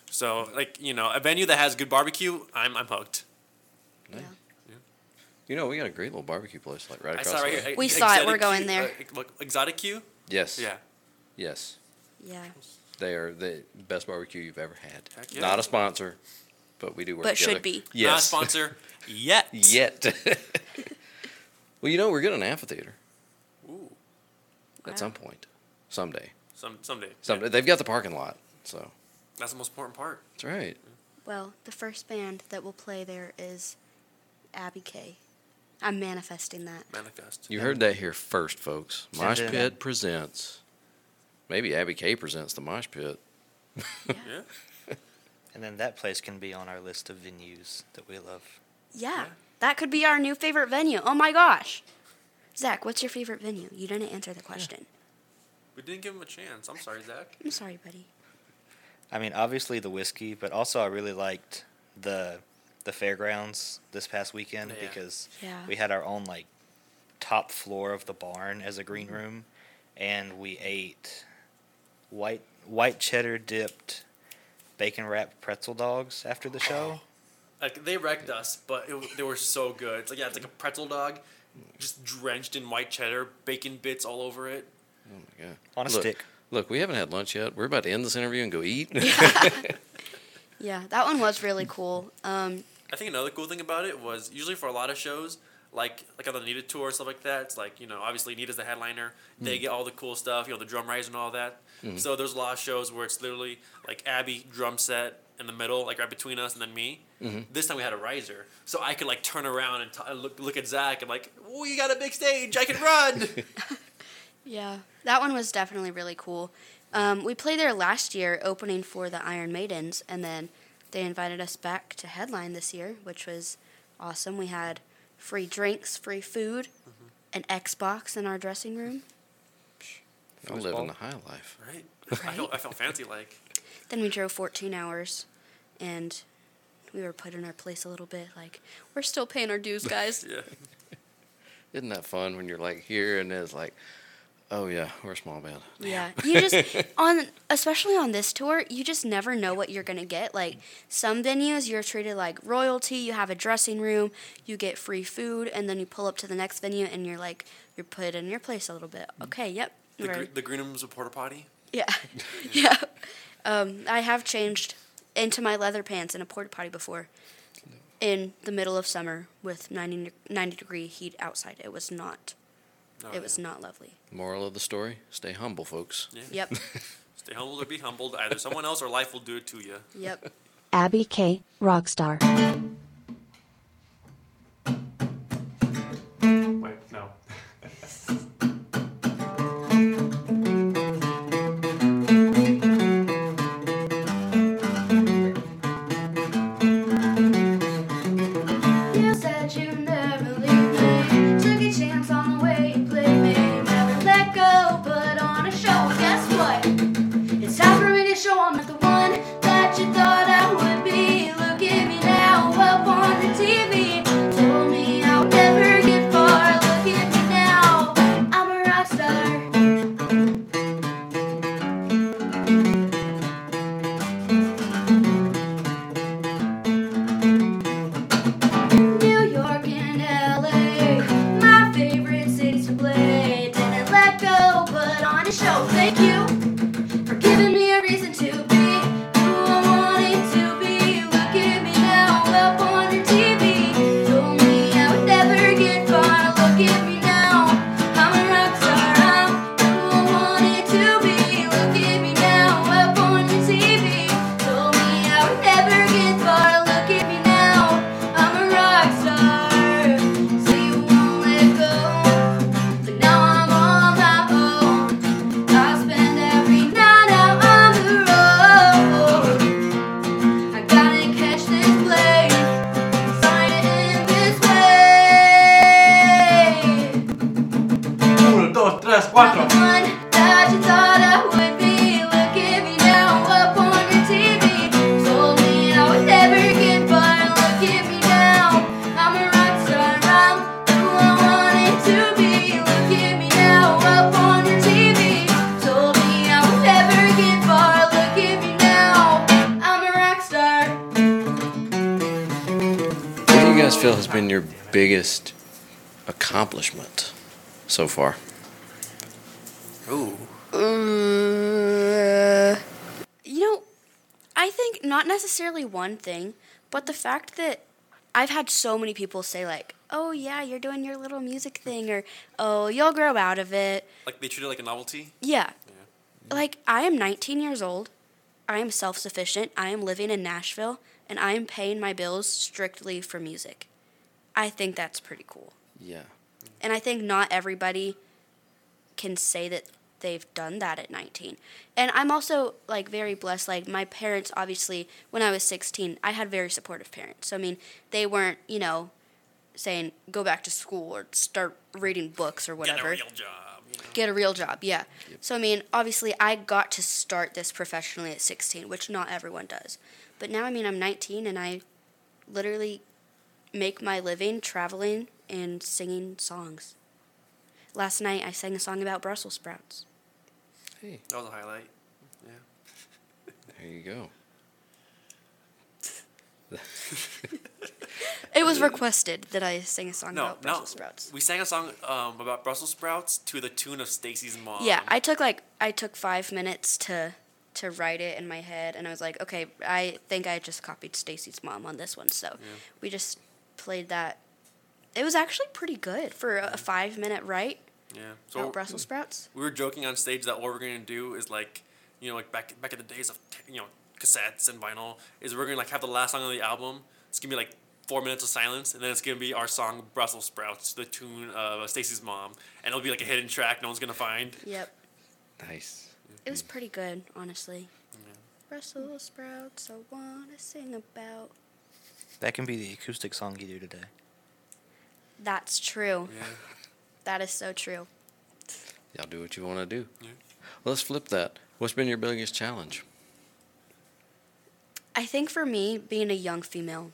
So like you know, a venue that has good barbecue, I'm I'm hooked. Yeah. You know, we got a great little barbecue place like right I across saw the right way. here. We saw it, we're Exotic going there. Uh, what, Exotic Q. Yes. Yeah. Yes. Yeah. They are the best barbecue you've ever had. Heck yeah. Not a sponsor, but we do work But together. should be. Not a sponsor yet. Yet. well, you know, we're getting an amphitheater Ooh. at Wow. some point. Someday. Some someday. Someday. Yeah. They've got the parking lot. So That's the most important part. that's right. Well, the first band that will play there is Abby K. I'm manifesting that. Manifest. You heard that here first, folks. Mosh then- Pit presents. Maybe Abby K presents the Mosh Pit. Yeah. And then that place can be on our list of venues that we love. Yeah. That could be our new favorite venue. Oh my gosh. Zach, what's your favorite venue? You didn't answer the question. We didn't give him a chance. I'm sorry, Zach. I'm sorry, buddy. I mean, obviously the whiskey, but also I really liked the the fairgrounds this past weekend Yeah. because Yeah. we had our own like top floor of the barn as a green mm-hmm. room, and we ate white white cheddar dipped bacon wrapped pretzel dogs after the show. Like they wrecked us, but it, they were so good. It's like yeah, it's like a pretzel dog, just drenched in white cheddar, bacon bits all over it. Oh my god. On a look, stick. Look, we haven't had lunch yet. We're about to end this interview and go eat. Yeah, that one was really cool. Um, I think another cool thing about it was usually for a lot of shows, like like on the Nita tour stuff like that. It's like you know obviously Nita's the headliner. They mm. get all the cool stuff, you know the drum riser and all that. Mm-hmm. So there's a lot of shows where it's literally like Abby drum set in the middle, like right between us and then me. Mm-hmm. This time we had a riser, so I could like turn around and t- look look at Zach and like, oh, you got a big stage, I can run. yeah, that one was definitely really cool. Um, we played there last year, opening for the Iron Maidens, and then they invited us back to headline this year, which was awesome. We had free drinks, free food, an Xbox in our dressing room. I'm living the high life. right? I felt I felt fancy like. Then we drove 14 hours, and we were put in our place a little bit. Like we're still paying our dues, guys. Yeah. Isn't that fun when you're like here and it's like, oh yeah, we're a small band. Yeah, you just on especially on this tour, you just never know what you're gonna get. Like some venues, you're treated like royalty. You have a dressing room, you get free food, and then you pull up to the next venue and you're like you're put in your place a little bit. Okay, yep, The, right. gr- the green room's a porta potty. yeah, yeah. Um, I have changed into my leather pants in a porta potty before. In the middle of summer with 90, 90 degree heat outside, it was not Oh, it was yeah. not lovely. Moral of the story: Stay humble, folks. Yeah. Yep. Stay humble or be humbled. Either someone else or life will do it to you. yep. Abby K. Rockstar. You guys feel has been your biggest accomplishment so far? Ooh. Uh, you know, I think not necessarily one thing, but the fact that I've had so many people say like, "Oh yeah, you're doing your little music thing," or "Oh, you'll grow out of it." Like they treat it like a novelty. Yeah. Like I am 19 years old. I am self-sufficient. I am living in Nashville and I am paying my bills strictly for music. I think that's pretty cool. Yeah. And I think not everybody can say that they've done that at 19. And I'm also like very blessed like my parents obviously when I was 16, I had very supportive parents. So I mean, they weren't, you know, saying go back to school or start reading books or whatever Get a real job. You know? get a real job yeah so i mean obviously i got to start this professionally at 16 which not everyone does but now i mean i'm 19 and i literally make my living traveling and singing songs last night i sang a song about brussels sprouts Hey, That was a highlight. Yeah. there you go. it was requested that i sing a song No, about no. brussels sprouts We sang a song um, about Brussels sprouts to the tune of Stacy's mom. yeah i took like i took five minutes to to write it in my head and i was like okay i think i just copied stacy's mom on this one so we just played that it was actually pretty good for a, a five minute write Yeah. about So brussels sprouts we were joking on stage that what we're gonna do is like, you know, like back back in the days of you know cassettes and vinyl, is we're gonna like have the last song on the album. It's gonna be like four minutes of silence, and then it's gonna be our song Brussels sprouts, the tune of Stacy's mom, and it'll be like a hidden track no one's gonna find. yep Nice. It was pretty good honestly brussels sprouts i want to sing about That can be the acoustic song you do today. that's true Yeah. that is so true Y'all do what you want to do. Yeah. Well, let's flip that. What's been your biggest challenge? I think for me, being a young female,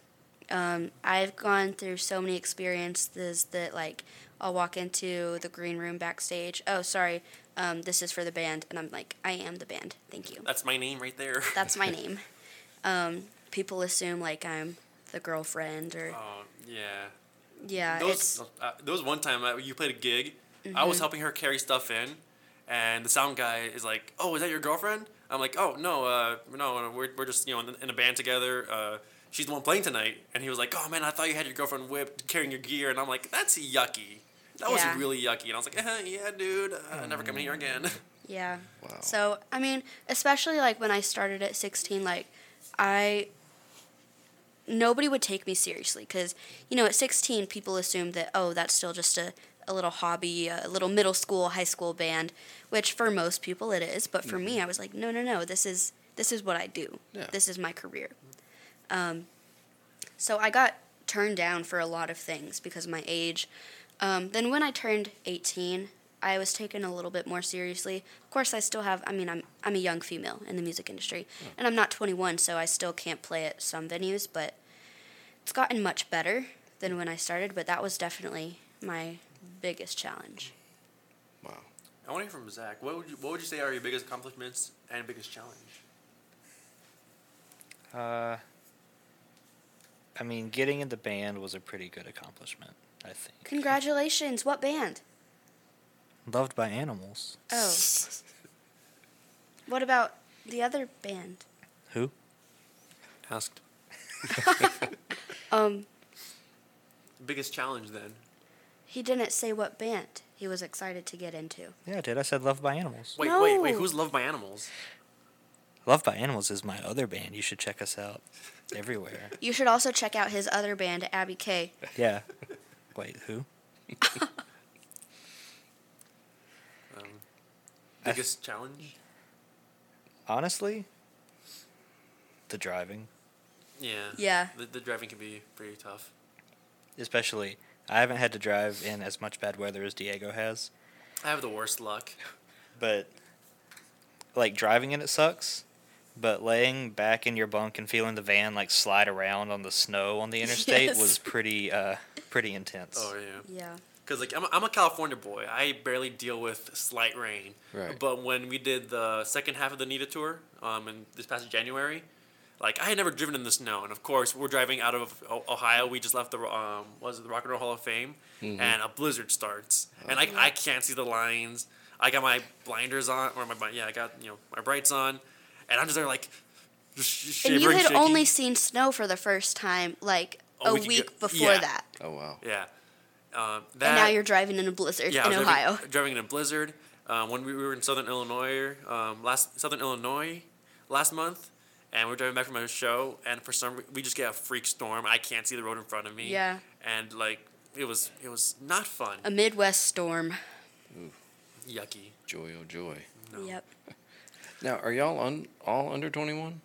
um, I've gone through so many experiences that like I'll walk into the green room backstage. Oh, sorry, um, this is for the band, and I'm like, I am the band. Thank you. That's my name right there. That's my name. Um, people assume like I'm the girlfriend or Oh yeah. yeah, was, uh, one time uh, you played a gig. I was helping her carry stuff in, and the sound guy is like, "Oh, is that your girlfriend?" I'm like, "Oh no, uh, no, we're, we're just you know in, in a band together. Uh, she's the one playing tonight." And he was like, "Oh man, I thought you had your girlfriend whipped carrying your gear," and I'm like, "That's yucky." That was really yucky, and I was like, eh, yeah, dude, uh, never coming here again. Yeah. Wow. So, I mean, especially like when I started at 16, like I nobody would take me seriously cuz you know, at 16 people assumed that oh, that's still just a a little hobby, a little middle school, high school band, which for most people it is, but for me I was like, no, no, no, this is this is what I do. Yeah. This is my career. Um so I got turned down for a lot of things because of my age. Um, then when I turned 18, I was taken a little bit more seriously. Of course, I still have. I mean, I'm I'm a young female in the music industry, and I'm not 21, so I still can't play at some venues. But it's gotten much better than when I started. But that was definitely my biggest challenge. Wow. I want to hear from Zach. What would you What would you say are your biggest accomplishments and biggest challenge? Uh, I mean, getting in the band was a pretty good accomplishment. I think. Congratulations! What band? Loved by animals. Oh. what about the other band? Who? Asked. Um, Biggest challenge then. he didn't say what band he was excited to get into. Yeah, I did. I said Loved by Animals. Wait, wait, wait. Who's loved by animals? Loved by Animals is my other band. You should check us out everywhere. You should also check out his other band, Abby K. yeah. Wait, who? Um, I- biggest challenge? Honestly, the driving. Yeah. Yeah. The, the driving can be pretty tough. Especially, I haven't had to drive in as much bad weather as Diego has, I have the worst luck. but like driving in it sucks. But laying back in your bunk and feeling the van like slide around on the snow on the interstate Yes. was pretty uh pretty intense. Oh yeah. Yeah. Because like I'm a, I'm a California boy. I barely deal with slight rain. Right. But when we did the second half of the Nita tour, um, in this past January, like I had never driven in the snow, and of course we're driving out of O- Ohio. We just left the um, was it the Rock and Roll Hall of Fame, and a blizzard starts, and like I can't see the lines. I got my blinders on, or my yeah, I got you know my brights on, and I'm just there like, just sh- And you had shaking. only seen snow for the first time like A a week week, ago. before Yeah. that. Oh wow. yeah. Um, that, and now you're driving in a blizzard Yeah, I in was Ohio. Driving, driving in a blizzard. Um, when we were in Southern Illinois, um, last Southern Illinois, last month, and we are driving back from a show, and for some re- we just get a freak storm. I can't see the road in front of me. Yeah. And like it was, it was not fun. A Midwest storm. Yucky. Joy, oh joy. No. Yep. Now, are y'all un- all under 21?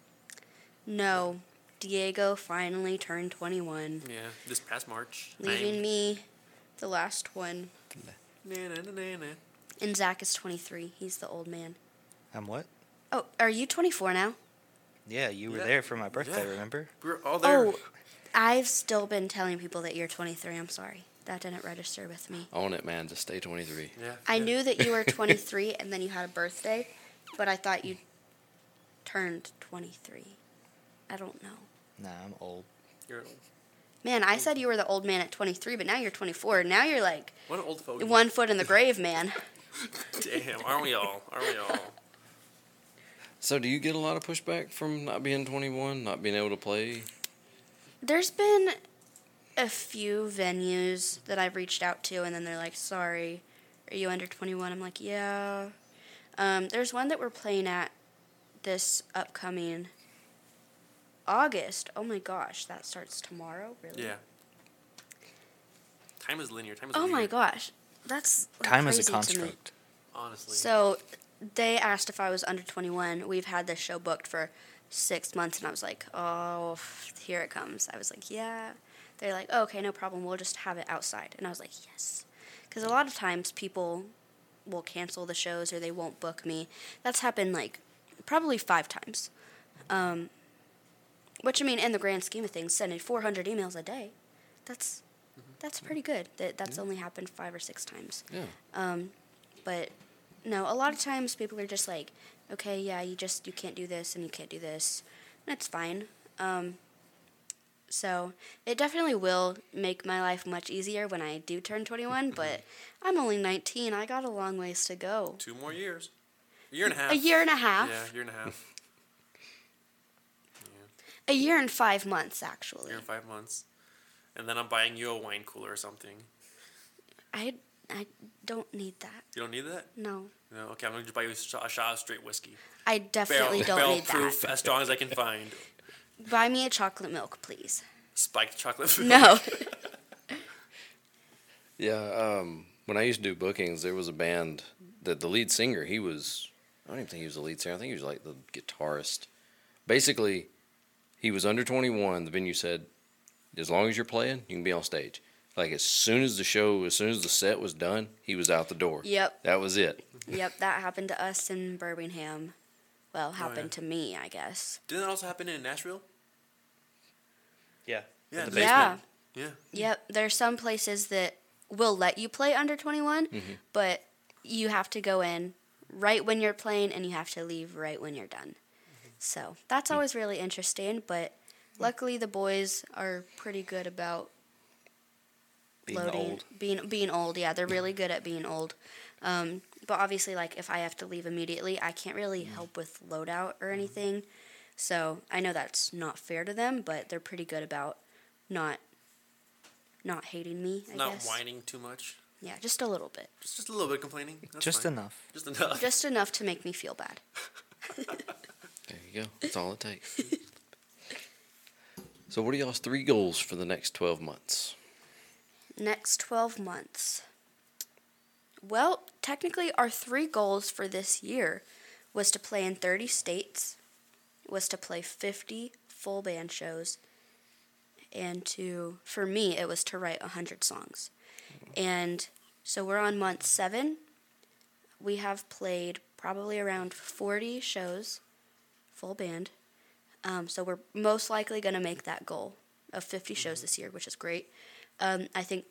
No. Diego finally turned 21, Yeah. This past March. leaving I'm- me the last one. Na, na, na, na, na. And Zach is 23. He's the old man. I'm what? Oh, are you 24 now? Yeah, you were Yeah. there for my birthday, Yeah. remember? We were all there. Oh, I've still been telling people that you're 23. I'm sorry. That didn't register with me. Own it, man. Just stay 23. Yeah. I yeah. knew that you were 23 and then you had a birthday, but I thought you turned 23. I don't know. Nah, I'm old. You're old. Man, I said you were the old man at 23, but now you're 24. Now you're like what an old fogey. one foot in the grave, man. Damn. Aren't we all? Aren't we all? So, do you get a lot of pushback from not being 21, not being able to play? There's been a few venues that I've reached out to, and then they're like, sorry, are you under 21? I'm like, yeah. Um, there's one that we're playing at this upcoming August. Oh my gosh, that starts tomorrow? Really? Yeah. Time is linear. Time is Oh linear. my gosh. That's like, Time is a crazy to me. construct. Honestly. So they asked if I was under 21. We've had this show booked for six months, and I was like, oh, here it comes. I was like, yeah. They're like, oh, okay, no problem. We'll just have it outside. And I was like, yes. Because a lot of times people will cancel the shows or they won't book me. That's happened like probably five times. Um, which I mean, in the grand scheme of things, sending 400 emails a day, that's that's pretty good. That that's only happened five or six times. Yeah. Um, but no, a lot of times people are just like, okay, yeah, you just you can't do this and you can't do this, and it's fine. Um, so it definitely will make my life much easier when I do turn 21. but I'm only 19. I got a long ways to go. Two more years. A year and a half. A year and a half. Yeah, a year and a half. A year and five months, actually. A year and five months. And then I'm buying you a wine cooler or something. I I don't need that. You don't need that? No. No. Okay, I'm gonna buy you a shot, a shot of straight whiskey. I definitely don't barrel need proof, that. Proof, as strong as I can find. Buy me a chocolate milk, please. Spiked chocolate. milk. No. Yeah, um, when I used to do bookings, there was a band that the lead singer, he was, I don't even think he was the lead singer. I think he was like the guitarist. Basically, he was under 21. The venue said, as long as you're playing, you can be on stage. Like as soon as the show, as soon as the set was done, he was out the door. Yep. That was it. Yep, that happened to us in Birmingham. Well, happened yeah. to me, I guess. Didn't that also happen in Nashville? Yeah. Yeah. the the Yeah. basement. Yeah. Yep, there's some places that will let you play under 21, but you have to go in right when you're playing and you have to leave right when you're done. So that's always really interesting, but luckily the boys are pretty good about Being loading, old. being being old. Yeah, they're really good at being old. Um, but obviously, like if I have to leave immediately, I can't really mm. help with loadout or mm-hmm. anything. So I know that's not fair to them, but they're pretty good about not not hating me. I Not guess. whining too much. Yeah, just a little bit, Just, just a little bit complaining. That's Just fine. enough. Just enough. just enough to make me feel bad. There you go. That's all it takes. so, what are y'all's three goals for the next 12 months? Next 12 months. Well, technically, our three goals for this year was to play in 30 states, was to play 50 full band shows, and to, for me, it was to write 100 songs. And so we're on month seven. We have played probably around 40 shows, full band. Um, so we're most likely going to make that goal of 50 shows this year, which is great. Um, I think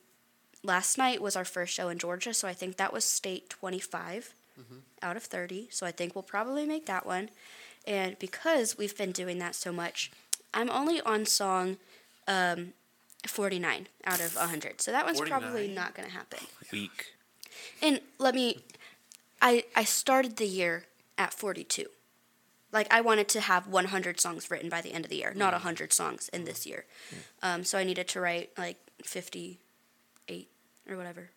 last night was our first show in Georgia, so I think that was state 25 out of 30. So I think we'll probably make that one. And because we've been doing that so much, I'm only on song um, 49 out of 100. So that one's probably not going to happen. Weak. And let me, I I started the year at 42. Like I wanted to have 100 songs written by the end of the year, not 100 songs in this year. Um, so I needed to write like 58 or whatever.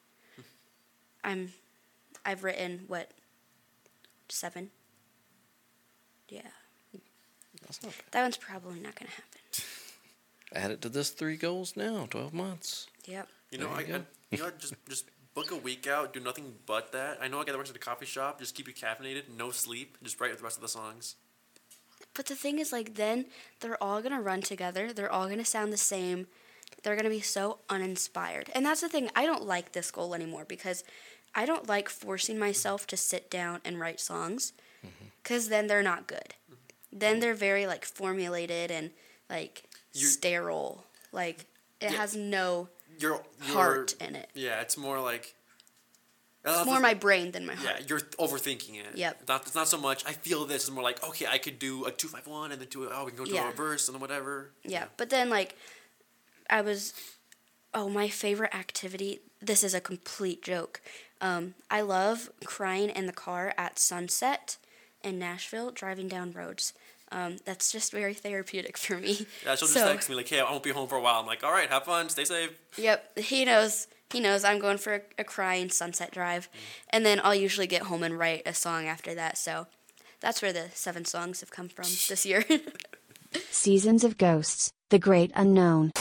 I'm, I've written what, seven. Yeah, That's not that one's probably not gonna happen. Add it to this three goals now, 12 months. Yep. You know, There I, you I go. you know, just just book a week out, do nothing but that. I know a guy that works at a coffee shop. Just keep you caffeinated, no sleep, just write the rest of the songs. But the thing is, like, then they're all gonna run together. They're all gonna sound the same. They're gonna be so uninspired. And that's the thing. I don't like this goal anymore because I don't like forcing myself to sit down and write songs mm-hmm. because then they're not good. Then they're very, like, formulated and, like, You- sterile. Like, it Yeah. has no You're, you're heart in it. Yeah, it's more like. It's more my brain than my heart. Yeah, you're overthinking it. Yep. Not, it's not so much. I feel this. It's more like okay, I could do a two five one and then do a, oh we can go to Yeah. a verse and then whatever. Yeah, but then like I was oh, my favorite activity, this is a complete joke. Um, I love crying in the car at sunset in Nashville driving down roads. Um, that's just very therapeutic for me. Yeah, she'll just So- text me like, hey, I won't be home for a while. I'm like, all right, have fun, stay safe. Yep, he knows. He knows I'm going for a, a crying sunset drive, and then I'll usually get home and write a song after that. So that's where the seven songs have come from this year. Seasons of Ghosts, The Great Unknown.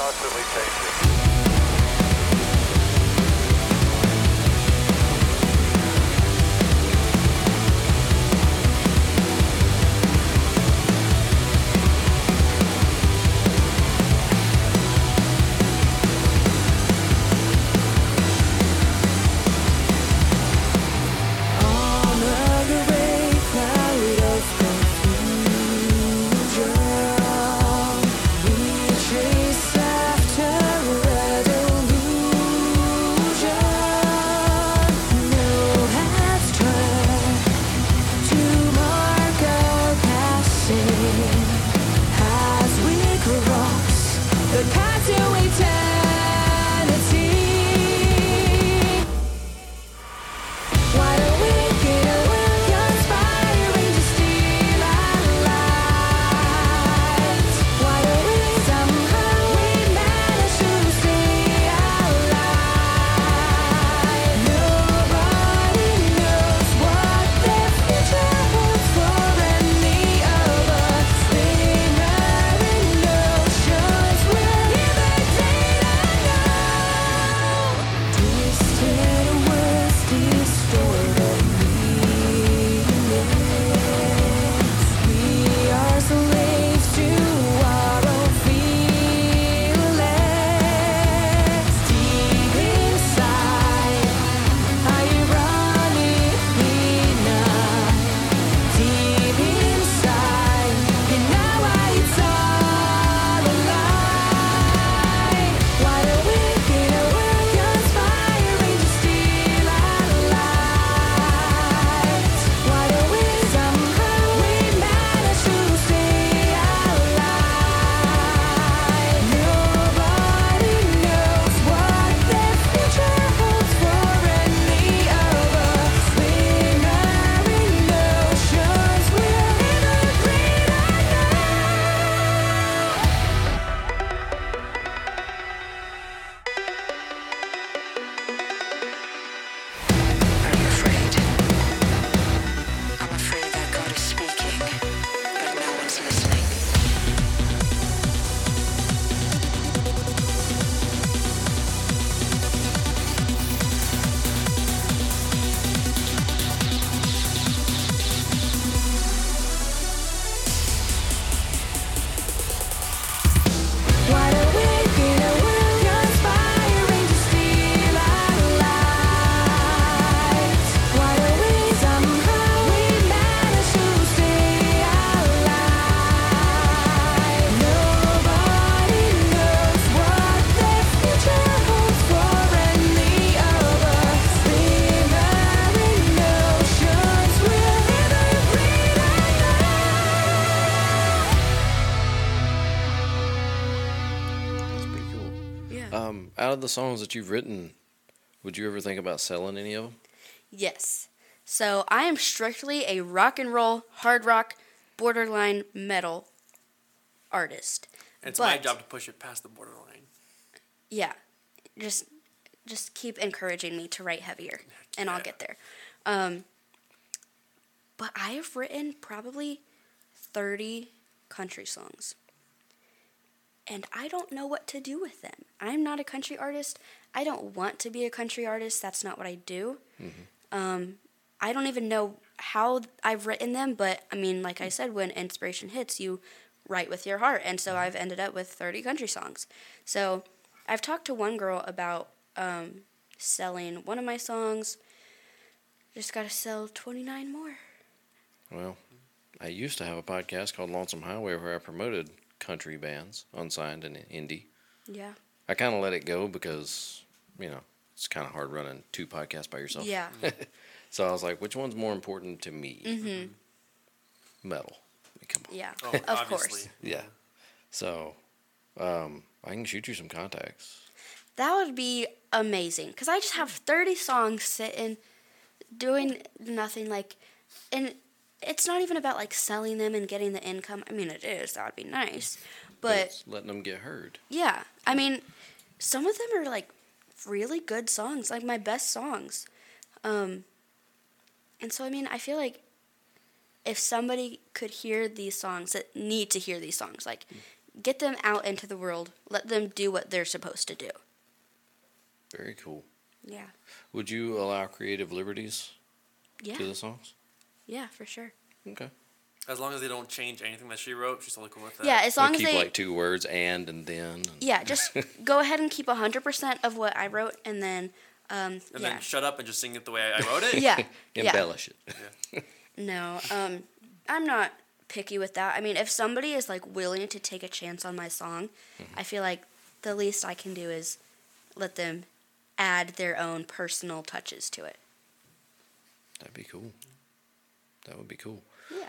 The songs that you've written, would you ever think about selling any of them? Yes. So I am strictly a rock and roll, hard rock, borderline metal artist. And it's my job to push it past the borderline. Yeah. Just just keep encouraging me to write heavier and I'll get there. Um but I have written probably 30 country songs. And I don't know what to do with them. I'm not a country artist. I don't want to be a country artist. That's not what I do. Um, I don't even know how I've written them, but I mean, like I said, when inspiration hits, you write with your heart. And so I've ended up with 30 country songs. So I've talked to one girl about um, selling one of my songs. Just got to sell 29 more. Well, I used to have a podcast called Lonesome Highway where I promoted country bands, unsigned and indie. Yeah. I kind of let it go because, you know, it's kind of hard running two podcasts by yourself. Yeah. So I was like, which one's more important to me? Mm-hmm. Metal. I mean, come on. Yeah. Oh, of course. Yeah. So, um, I can shoot you some contacts. That would be amazing because I just have 30 songs sitting, doing nothing. Like, and it's not even about like selling them and getting the income. I mean, it is. That would be nice. But letting them get heard. yeah, I mean, some of them are like really good songs, like my best songs. Um, and so, I mean, I feel like if somebody could hear these songs that need to hear these songs, like get them out into the world, let them do what they're supposed to do. Very cool. Yeah. Would you allow creative liberties Yeah. to the songs? Yeah, for sure. Okay. As long as they don't change anything that she wrote, she's totally cool with that. Yeah, as Or long as keep they like two words and and then. and- Yeah, just go ahead and keep 100% of what I wrote and then um And yeah. then shut up and just sing it the way I wrote it. yeah. yeah. Embellish it. No. Um I'm not picky with that. I mean, if somebody is like willing to take a chance on my song, I feel like the least I can do is let them add their own personal touches to it. That'd be cool. That would be cool. Yeah.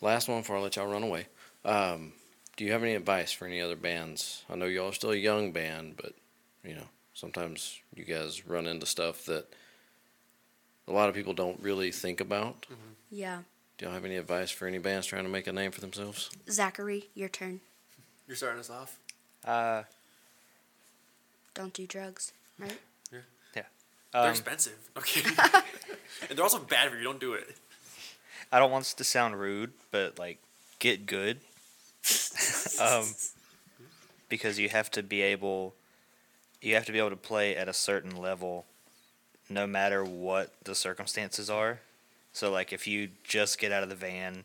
Last one before I let y'all run away. Um, do you have any advice for any other bands? I know y'all are still a young band, but you know sometimes you guys run into stuff that a lot of people don't really think about. Yeah. Do y'all have any advice for any bands trying to make a name for themselves? Zachary, your turn. You're starting us off. Uh, Don't do drugs, right? yeah. They're Um, expensive. Okay. and they're also bad for you. Don't do it. I don't want this to sound rude, but like, get good. um, because you have to be able, you have to be able to play at a certain level, no matter what the circumstances are. So like, if you just get out of the van,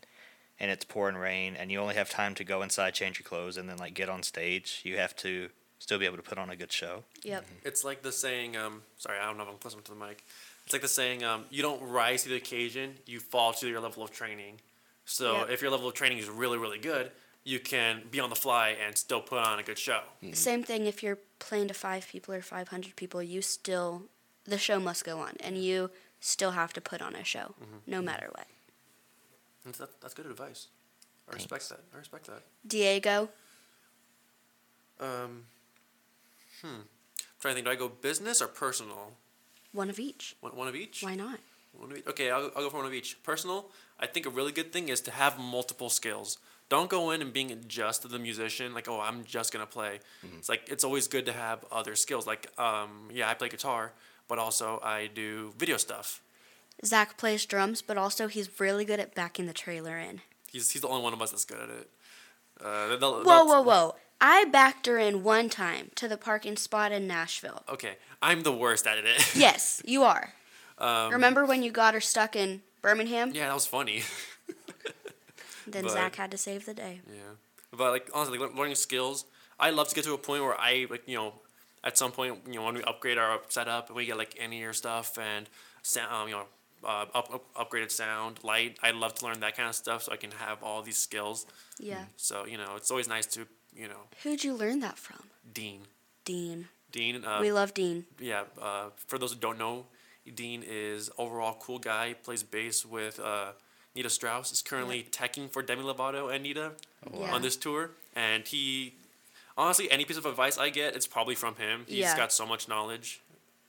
and it's pouring rain, and you only have time to go inside, change your clothes, and then like get on stage, you have to still be able to put on a good show. Yep. It's like the saying. Um, sorry, I don't know if I'm close enough to the mic. It's like the saying. Um, you don't rise to the occasion. You fall to your level of training. So Yep. if your level of training is really, really good, you can be on the fly and still put on a good show. Same thing if you're playing to five people or 500 people, you still, the show must go on, and you still have to put on a show, no matter what. And that, that's good advice. I respect that. I respect that. Diego, Um, hmm. trying to think. Do I go business or personal? One of each. One, one of each. Why not? One of each. Okay, I'll, I'll go for one of each. Personal, I think a really good thing is to have multiple skills. Don't go in and being just the musician, like, oh, I'm just gonna play. It's like it's always good to have other skills. Like, um, yeah, I play guitar, but also I do video stuff. Zach plays drums, but also he's really good at backing the trailer in. He's he's the only one of us that's good at it. Uh, they'll- Whoa, they'll- whoa, whoa. I backed her in one time to the parking spot in Nashville. Okay, I'm the worst at it. Yes, you are. um, Remember when you got her stuck in Birmingham? Yeah, that was funny. Then but- Zach had to save the day. Yeah, but like honestly, like, learning skills. I love to get to a point where I like you know, at some point you know when we upgrade our setup and we get like in ear stuff and sound, um, you know, uh, up, up, upgraded sound, light. I love to learn that kind of stuff so I can have all these skills. Yeah. So you know, it's always nice to you know, Who'd you learn that from? Dean. Dean. Dean. Uh, we love Dean. yeah. Uh, for those who don't know, Dean is overall cool guy. Plays bass with uh, Nita Strauss. Is currently teching for Demi Lovato and Nita Yeah. on this tour, and he honestly, any piece of advice I get, it's probably from him. He's Yeah. got so much knowledge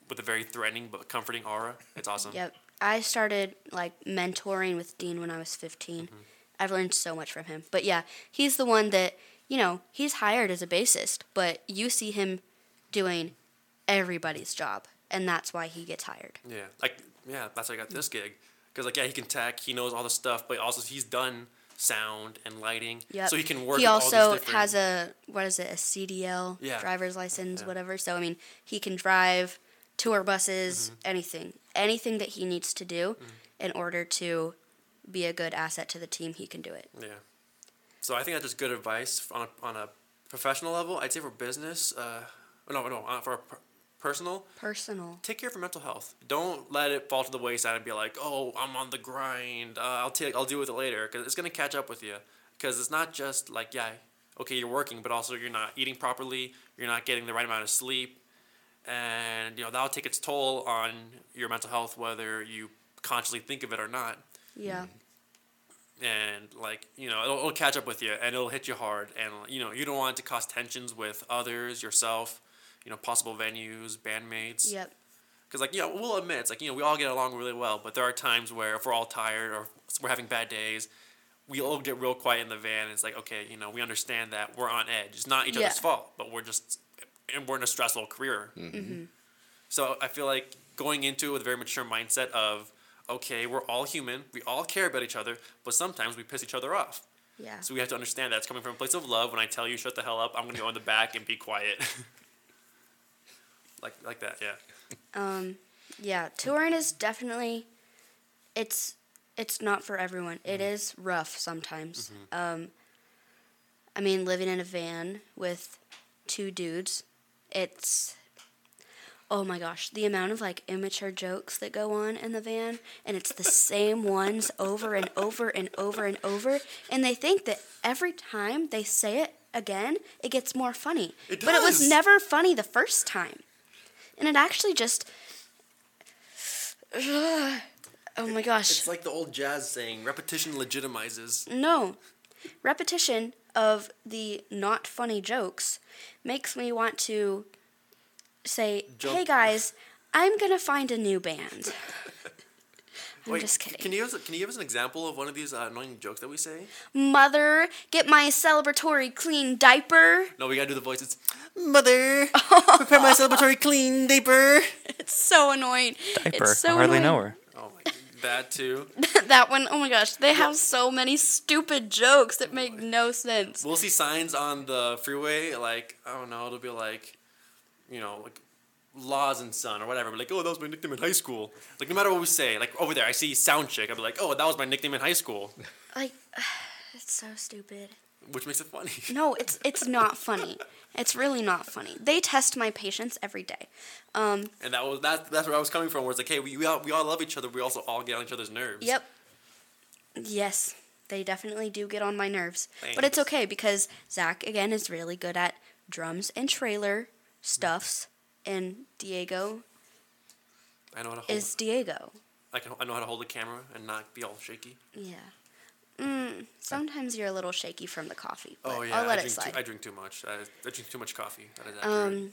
with a very threatening but comforting aura. It's awesome. Yep. I started like mentoring with Dean when I was 15. Mm-hmm. I've learned so much from him. But yeah, he's the one that, you know, he's hired as a bassist, but you see him doing everybody's job, and that's why he gets hired. Yeah, like yeah, that's why I got this gig. Because like yeah, he can tech, he knows all the stuff, but also he's done sound and lighting, Yep. so he can work. He also different, has a what is it, a CDL Yeah. driver's license, Yeah. whatever. So I mean, he can drive tour buses, Mm-hmm. anything, anything that he needs to do in order to be a good asset to the team. He can do it. Yeah. So I think that's just good advice on a, on a professional level. I'd say for business, uh, no, no, uh, for per- personal, Personal. take care of your mental health. Don't let it fall to the wayside and be like, oh, I'm on the grind. Uh, I'll take, I'll deal with it later, because it's gonna catch up with you. Because it's not just like, yeah, okay, you're working, but also you're not eating properly. You're not getting the right amount of sleep, and you know that'll take its toll on your mental health, whether you consciously think of it or not Yeah. And like you know it'll, it'll catch up with you and it'll hit you hard and you know you don't want it to cause tensions with others yourself you know possible venues bandmates Yep. because like you know we'll admit it's like you know we all get along really well but there are times where if we're all tired or we're having bad days we all get real quiet in the van and it's like okay you know we understand that we're on edge it's not each Yeah. other's fault but we're just and we're in a stressful career mm-hmm. so I feel like going into it with a very mature mindset of, okay, we're all human, we all care about each other, but sometimes we piss each other off. Yeah. So we have to understand that it's coming from a place of love. When I tell you shut the hell up, I'm gonna go in the back and be quiet. like like that, yeah. Um, yeah, touring is definitely it's it's not for everyone. It is rough sometimes. Um, I mean, living in a van with two dudes, it's oh my gosh, the amount of like immature jokes that go on in the van, and it's the same ones over and over and over and over, and they think that every time they say it again, it gets more funny. It But it was never funny the first time. And it actually just oh my gosh. It's like the old jazz saying, repetition legitimizes. No. Repetition of the not funny jokes makes me want to say, Jump. "Hey guys, I'm going to find a new band." I'm Wait, just kidding. Can you give us, can you give us an example of one of these uh, annoying jokes that we say? Mother, get my celebratory clean diaper. No, we gotta do the voices. Mother, prepare my celebratory clean diaper. It's so annoying. Diaper. It's so I hardly annoying. know her. Oh my, that too. that one, oh my gosh, they have so many stupid jokes that make no sense. We'll see signs on the freeway, like I don't know, it'll be like, you know, like Laws and Son or whatever. But like, oh, that was my nickname in high school. Like no matter what we say, like over there, I see Sound Chick. I'd be like, oh, that was my nickname in high school, Like, it's so stupid. which makes it funny. No, it's it's not funny. It's really not funny. They test my patience every day. Um, And that was that. That's where I was coming from. Where it's like, hey, we, we all we all love each other. We also all get on each other's nerves. yep. Yes, they definitely do get on my nerves. But it's okay because Zach again is really good at drums and trailer stuffs, and Diego I know how to hold. is Diego. I can. I know how to hold the camera and not be all shaky. Yeah. Mm, sometimes you're a little shaky from the coffee, but oh yeah, I'll let I it drink slide. Too, I drink too much. I, I drink too much coffee. Um,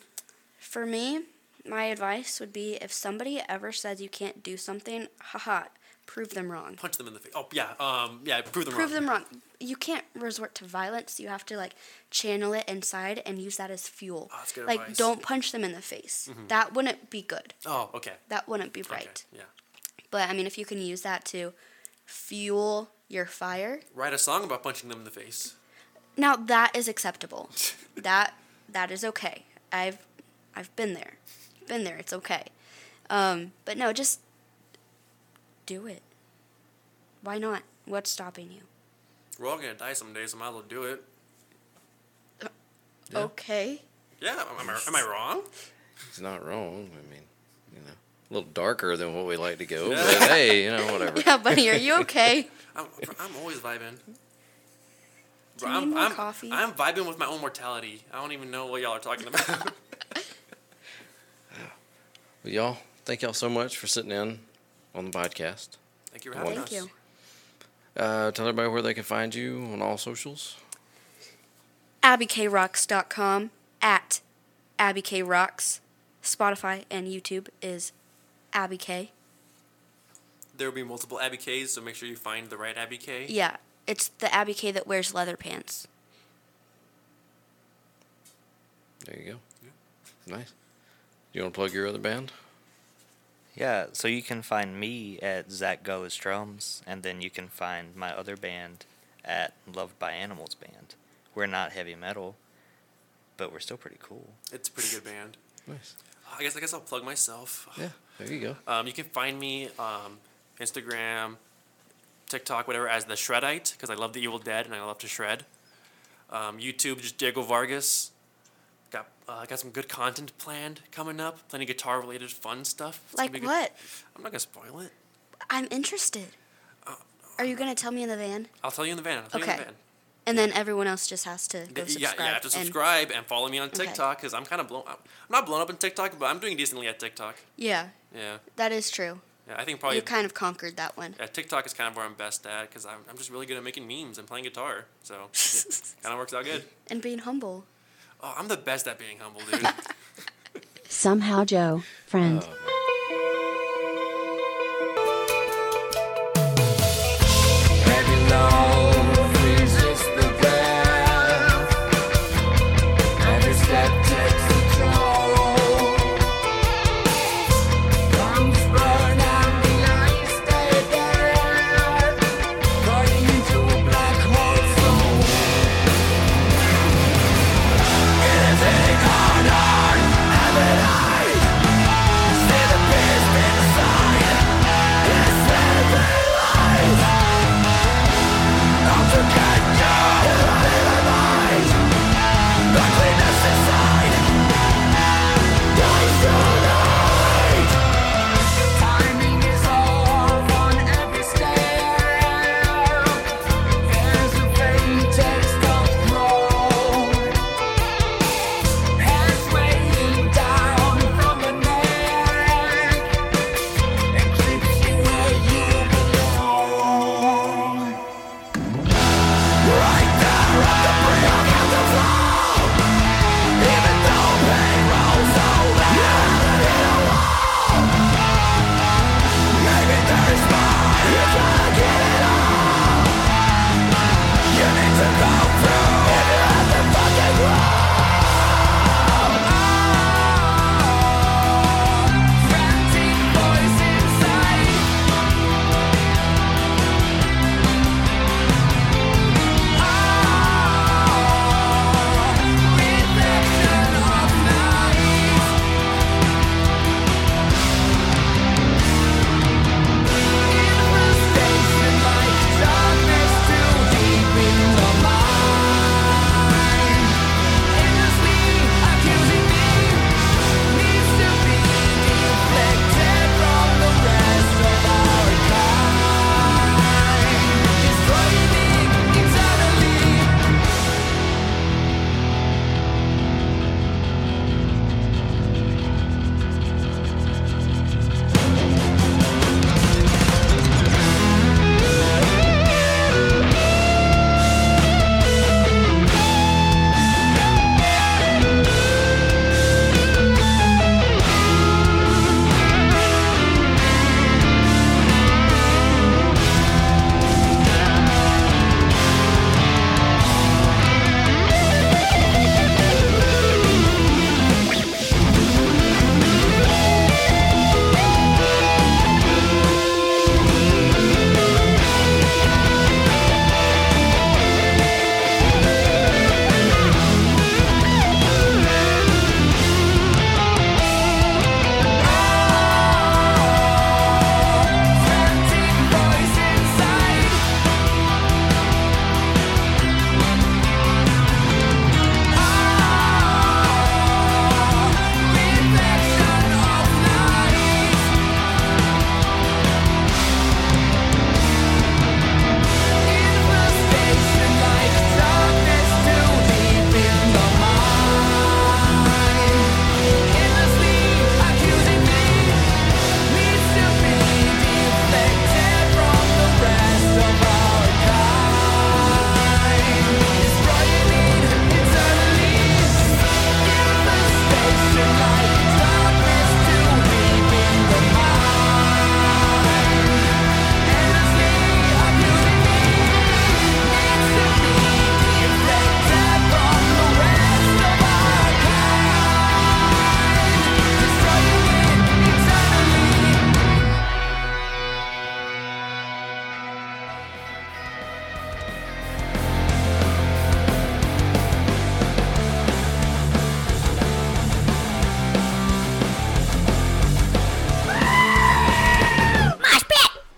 for me, my advice would be if somebody ever says you can't do something, haha, prove them wrong. Punch them in the face. Oh yeah. Um. Yeah. Prove them Prove wrong. Prove them wrong. You can't resort to violence. You have to like channel it inside and use that as fuel. Oh, that's good like advice. don't punch them in the face. That wouldn't be good. Oh. Okay. That wouldn't be Okay. right. Yeah. But I mean, if you can use that to fuel your fire, Write a song about punching them in the face. now that is acceptable. that that is okay. I've I've been there. Been there. It's okay. Um, but no, just do it. Why not? What's stopping you? We're all gonna die someday, so I might as well do it. Okay. Yeah. Am I, am I wrong? It's not wrong. I mean, you know, a little darker than what we like to go, Yeah. but hey, you know, whatever. Yeah, buddy, are you okay? I'm, I'm always vibing. Do you I'm, need more I'm, coffee? I'm vibing with my own mortality. I don't even know what y'all are talking about. Well, y'all, thank y'all so much for sitting in on the podcast. Thank you for having Thank us. you. Uh, tell everybody where they can find you on all socials. abbykrocks.com, at abbykrocks. Spotify and YouTube is Abby K. There will be multiple Abby K's, so make sure you find the right Abby K. Yeah, it's the Abby K that wears leather pants. There you go. Nice. You want to plug your other band? Yeah, so you can find me at Zach Goes Drums, and then you can find my other band at Loved by Animals Band. We're not heavy metal, but we're still pretty cool. It's a pretty good band. Nice. I guess I guess I'll plug myself. Yeah. There you go. Um, you can find me um, Instagram, TikTok, whatever, as the Shredite because I love the Evil Dead and I love to shred. Um, YouTube, just Diego Vargas. Got uh, got some good content planned coming up. Plenty of guitar related fun stuff. It's gonna Like what? I'm not gonna spoil it. I'm interested. Are you going to tell me in the van? I'll tell you in the van. I'll tell you in Okay. the van. And then everyone else just has to go Yeah, subscribe. yeah, you have to subscribe and, follow me on TikTok because I'm kind of blown. Up. I'm not blown up in TikTok, but I'm doing decently at TikTok. yeah, Yeah, that is true. yeah. I think probably you kind of conquered that one. yeah, TikTok is kind of where I'm best at because I'm, I'm just really good at making memes and playing guitar. So kind of works out good. And being humble. Oh, I'm the best at being humble, dude. Somehow Jo, friend. Oh.